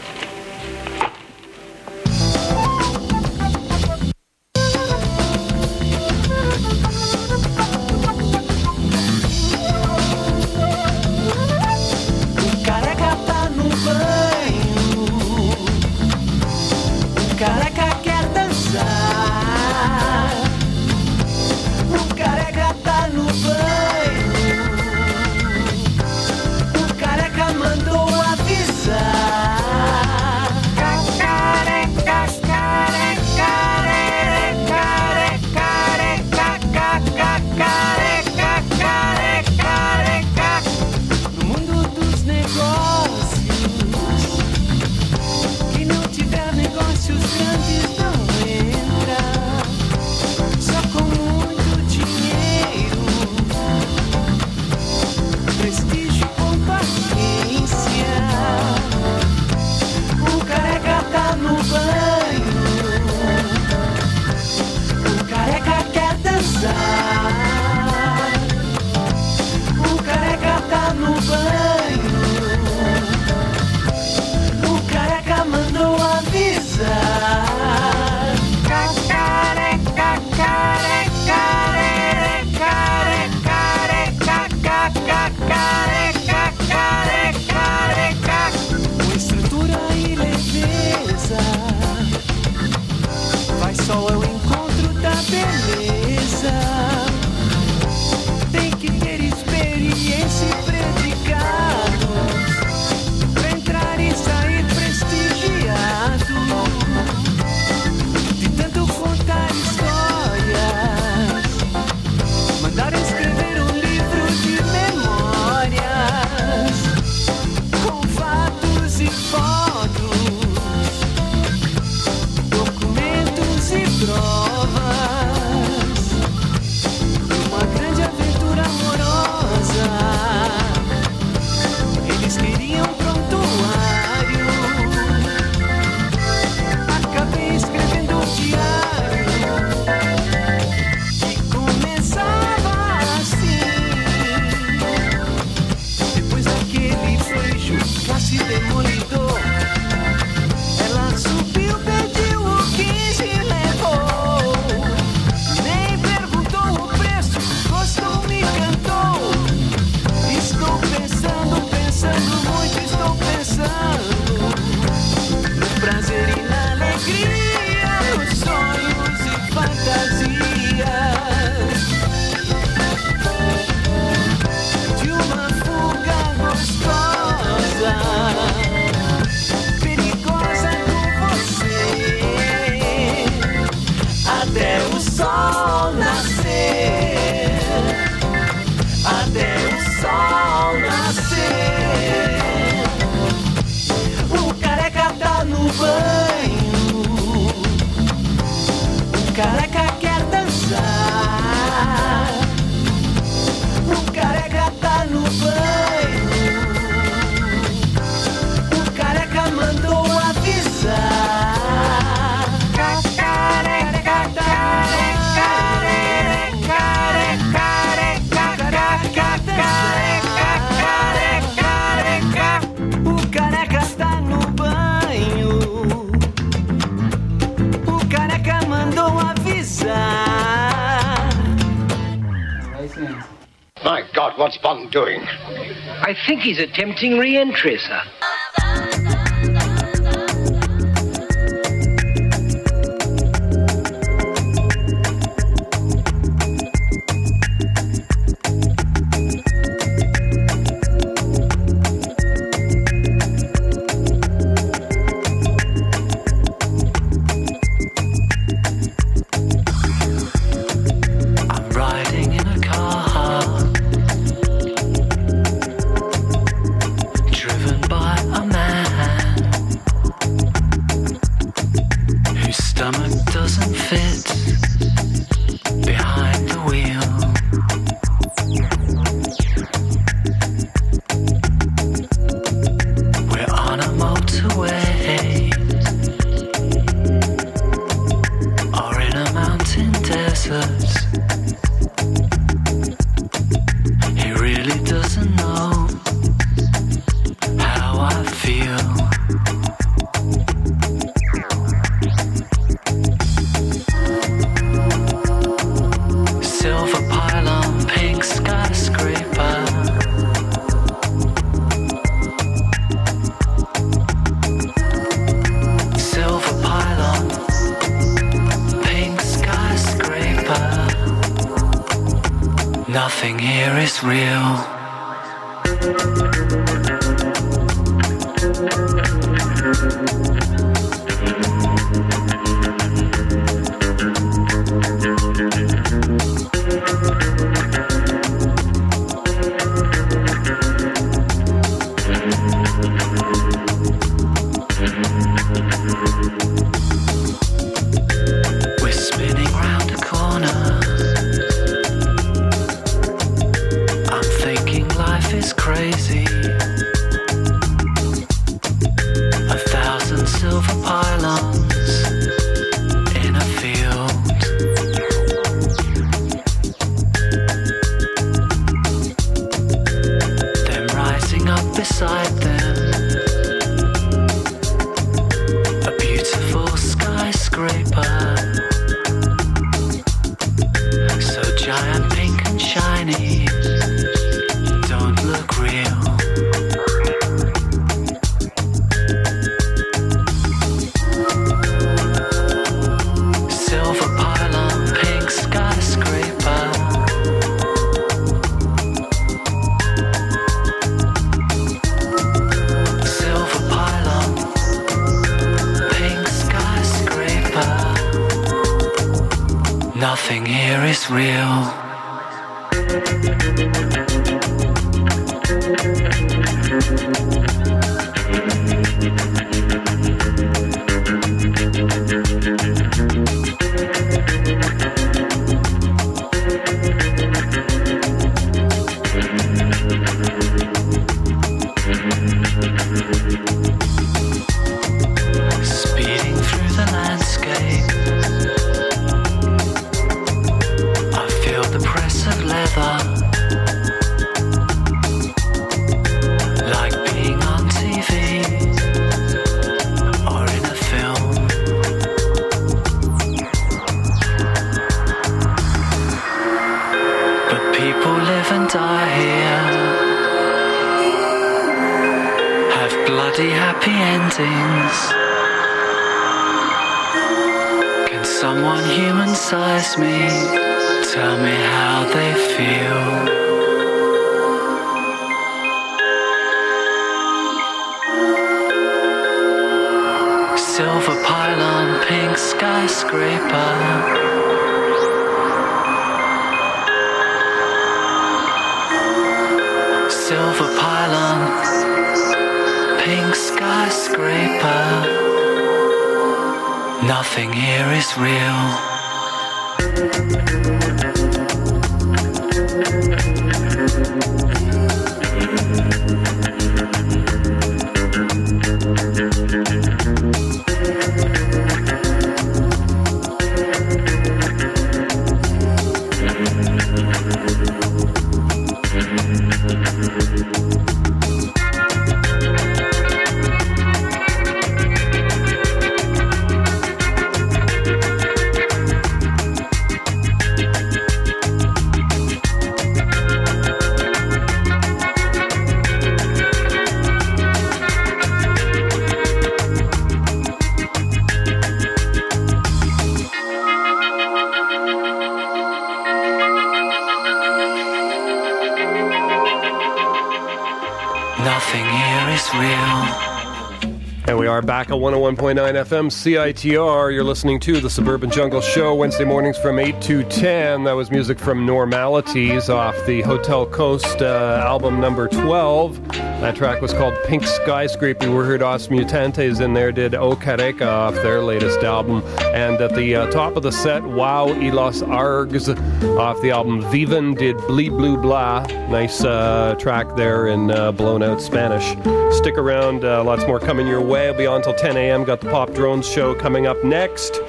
think he's attempting re-entry, sir. Is real. Are back at 101.9 FM CITR. You're listening to the Suburban Jungle Show Wednesday mornings from 8 to 10. That was music from Normalities off the Hotel Costes uh, album number 12. That track was called Pink Skyscraper. We heard Os Mutantes in there, did O Careca off their latest album. And at the uh, top of the set, Wau y los Arrrghs off the album Viven did Blee Blue Blah. Nice uh, track there in uh, blown out Spanish. Stick around, uh, lots more coming your way. It'll be on until 10 a.m. Got the Pop Drones show coming up next.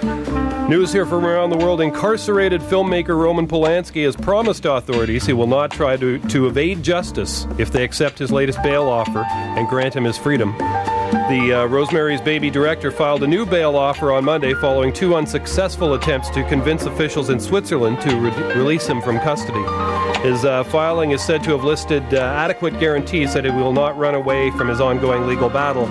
News here from around the world. Incarcerated filmmaker Roman Polanski has promised authorities he will not try to, to evade justice if they accept his latest bail offer and grant him his freedom. The uh, Rosemary's Baby director filed a new bail offer on Monday following two unsuccessful attempts to convince officials in Switzerland to re- release him from custody. His uh, filing is said to have listed uh, adequate guarantees that he will not run away from his ongoing legal battle,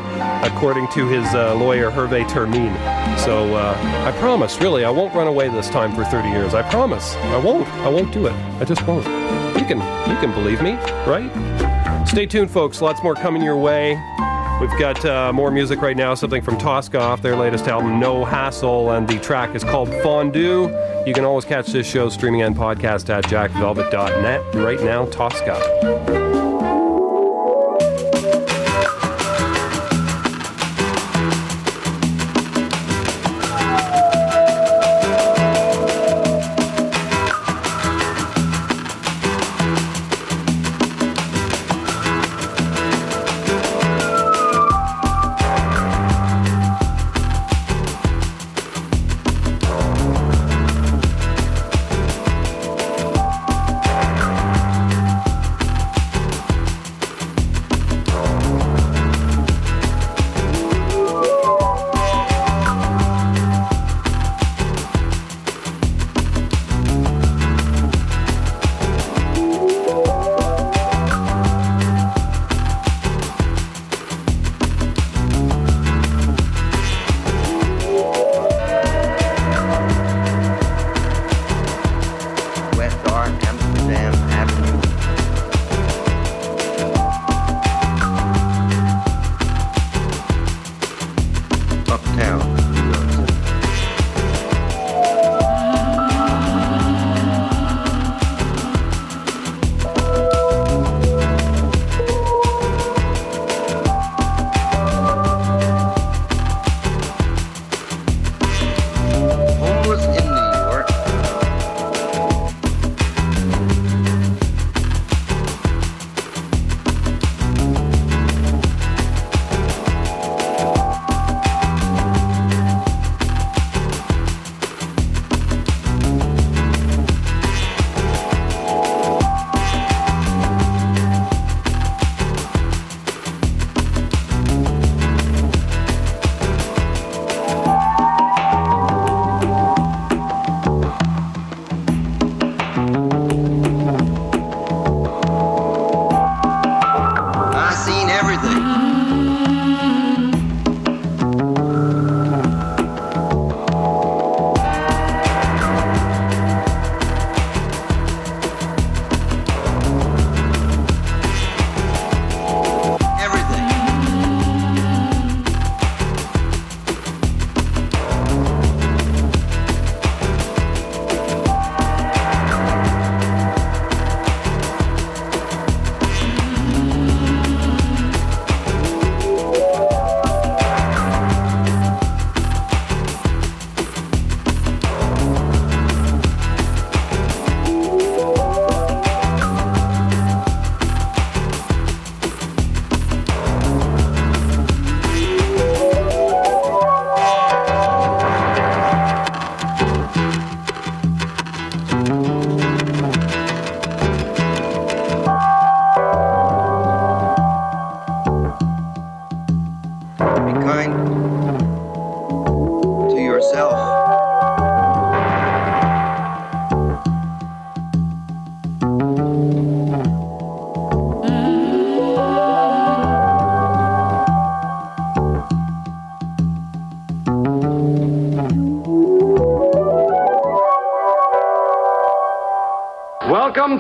according to his uh, lawyer Hervé Temime. So uh, I promise, really, I won't run away this time for 30 years. I promise. I won't. I won't do it. I just won't. You can, you can believe me, right? Stay tuned, folks. Lots more coming your way. We've got uh, more music right now, something from Tosca off their latest album, No Hassle, and the track is called Fondue. You can always catch this show streaming and podcast at jackvelvet.net. Right now, Tosca.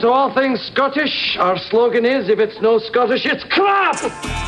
to all things Scottish, our slogan is if it's no Scottish, it's crap!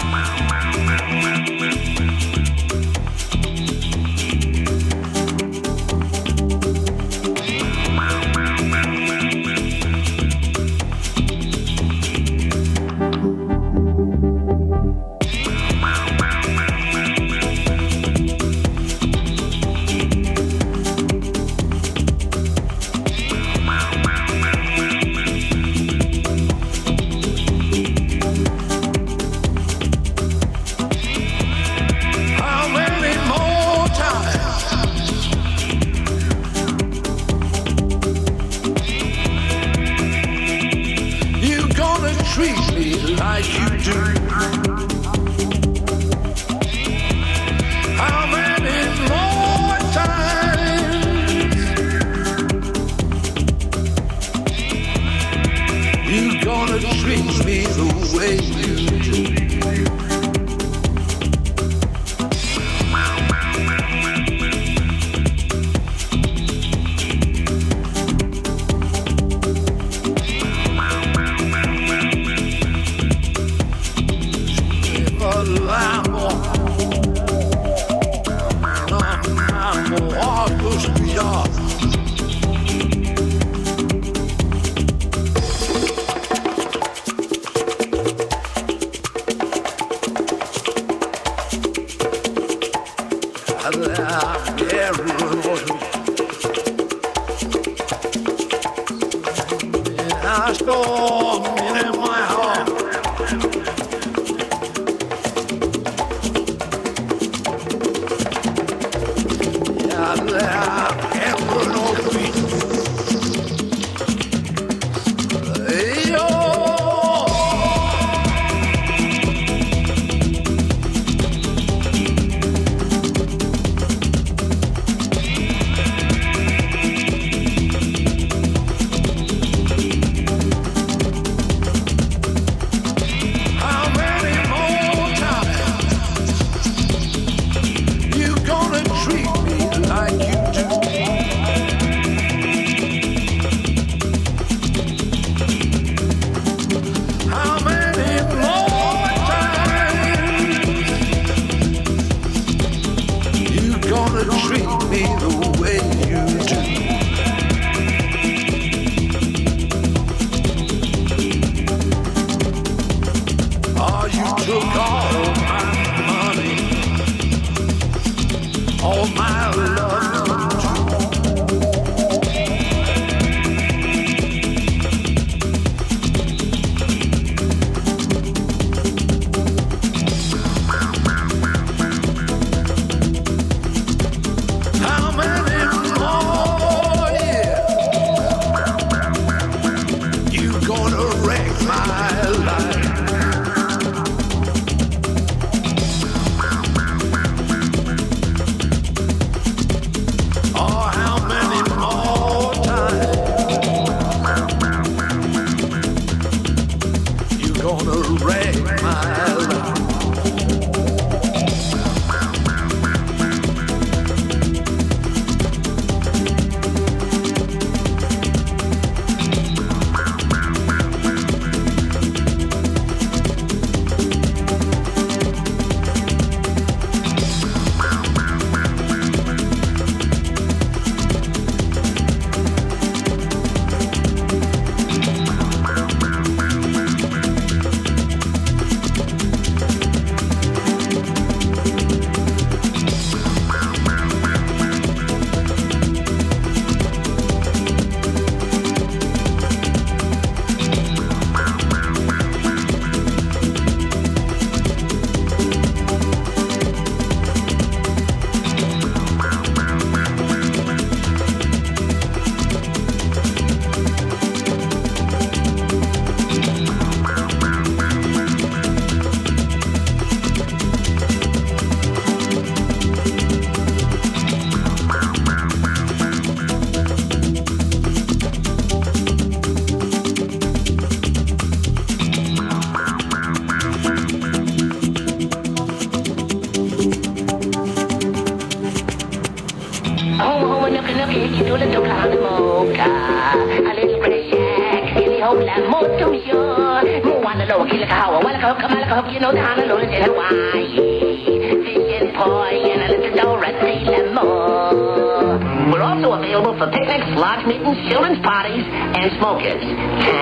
And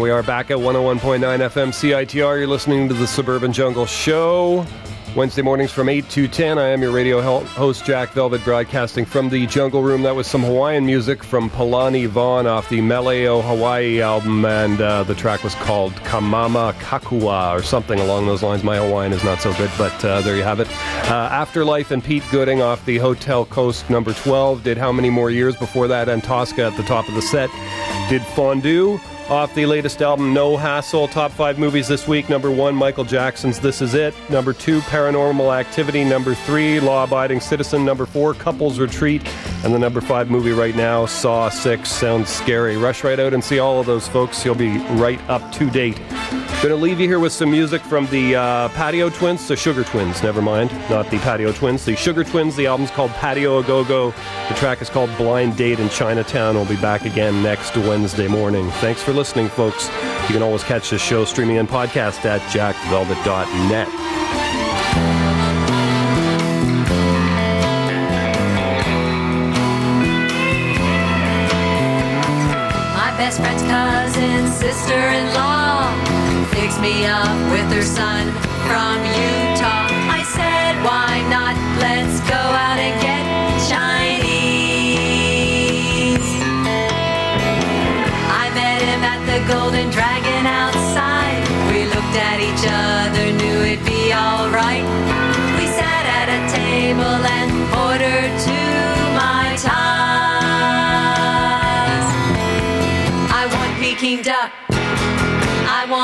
We are back at 101.9 FM CITR. You're listening to the Suburban Jungle Show. Wednesday mornings from 8 to 10. I am your radio host, Jack Velvet, broadcasting from the Jungle Room. That was some Hawaiian music from Palani Vaughn off the Maleo Hawaii album, and uh, the track was called Kamama Kakua or something along those lines. My Hawaiian is not so good, but uh, there you have it. Uh, Afterlife and Pete Gooding off the Hotel Costes number 12 did How Many More Years before that, and Tosca at the top of the set did Fondue off the latest album No Hassle. Top five movies this week. Number one, Michael Jackson's This Is It. Number two, Paranormal Activity. Number three, Law Abiding Citizen. Number four, Couples Retreat. And the number five movie right now, Saw 6. Sounds scary. Rush right out and see all of those, folks. You'll be right up to date. Gonna leave you here with some music from the uh, Patio Twins, the Sugar Twins, never mind, not the Patio Twins, the Sugar Twins. The album's called Patio A Go Go. The track is called Blind Date in Chinatown. We'll be back again next Wednesday morning. Thanks for listening, folks. You can always catch this show streaming and podcast at jackvelvet.net. My best friend's cousin, sister-in-law fixed me up with her son from Utah. I said, why not? Let's go out and get Chinese. I met him at the Golden Dragon outside. We looked at each other, knew it'd be alright. We sat at a table and ordered two Mai Tais. I want Peking duck.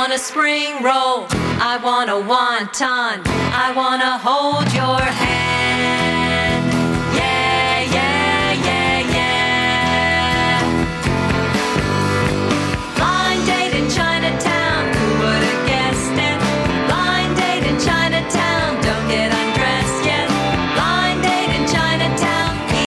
I want a spring roll. I want a wonton. I want to hold your hand.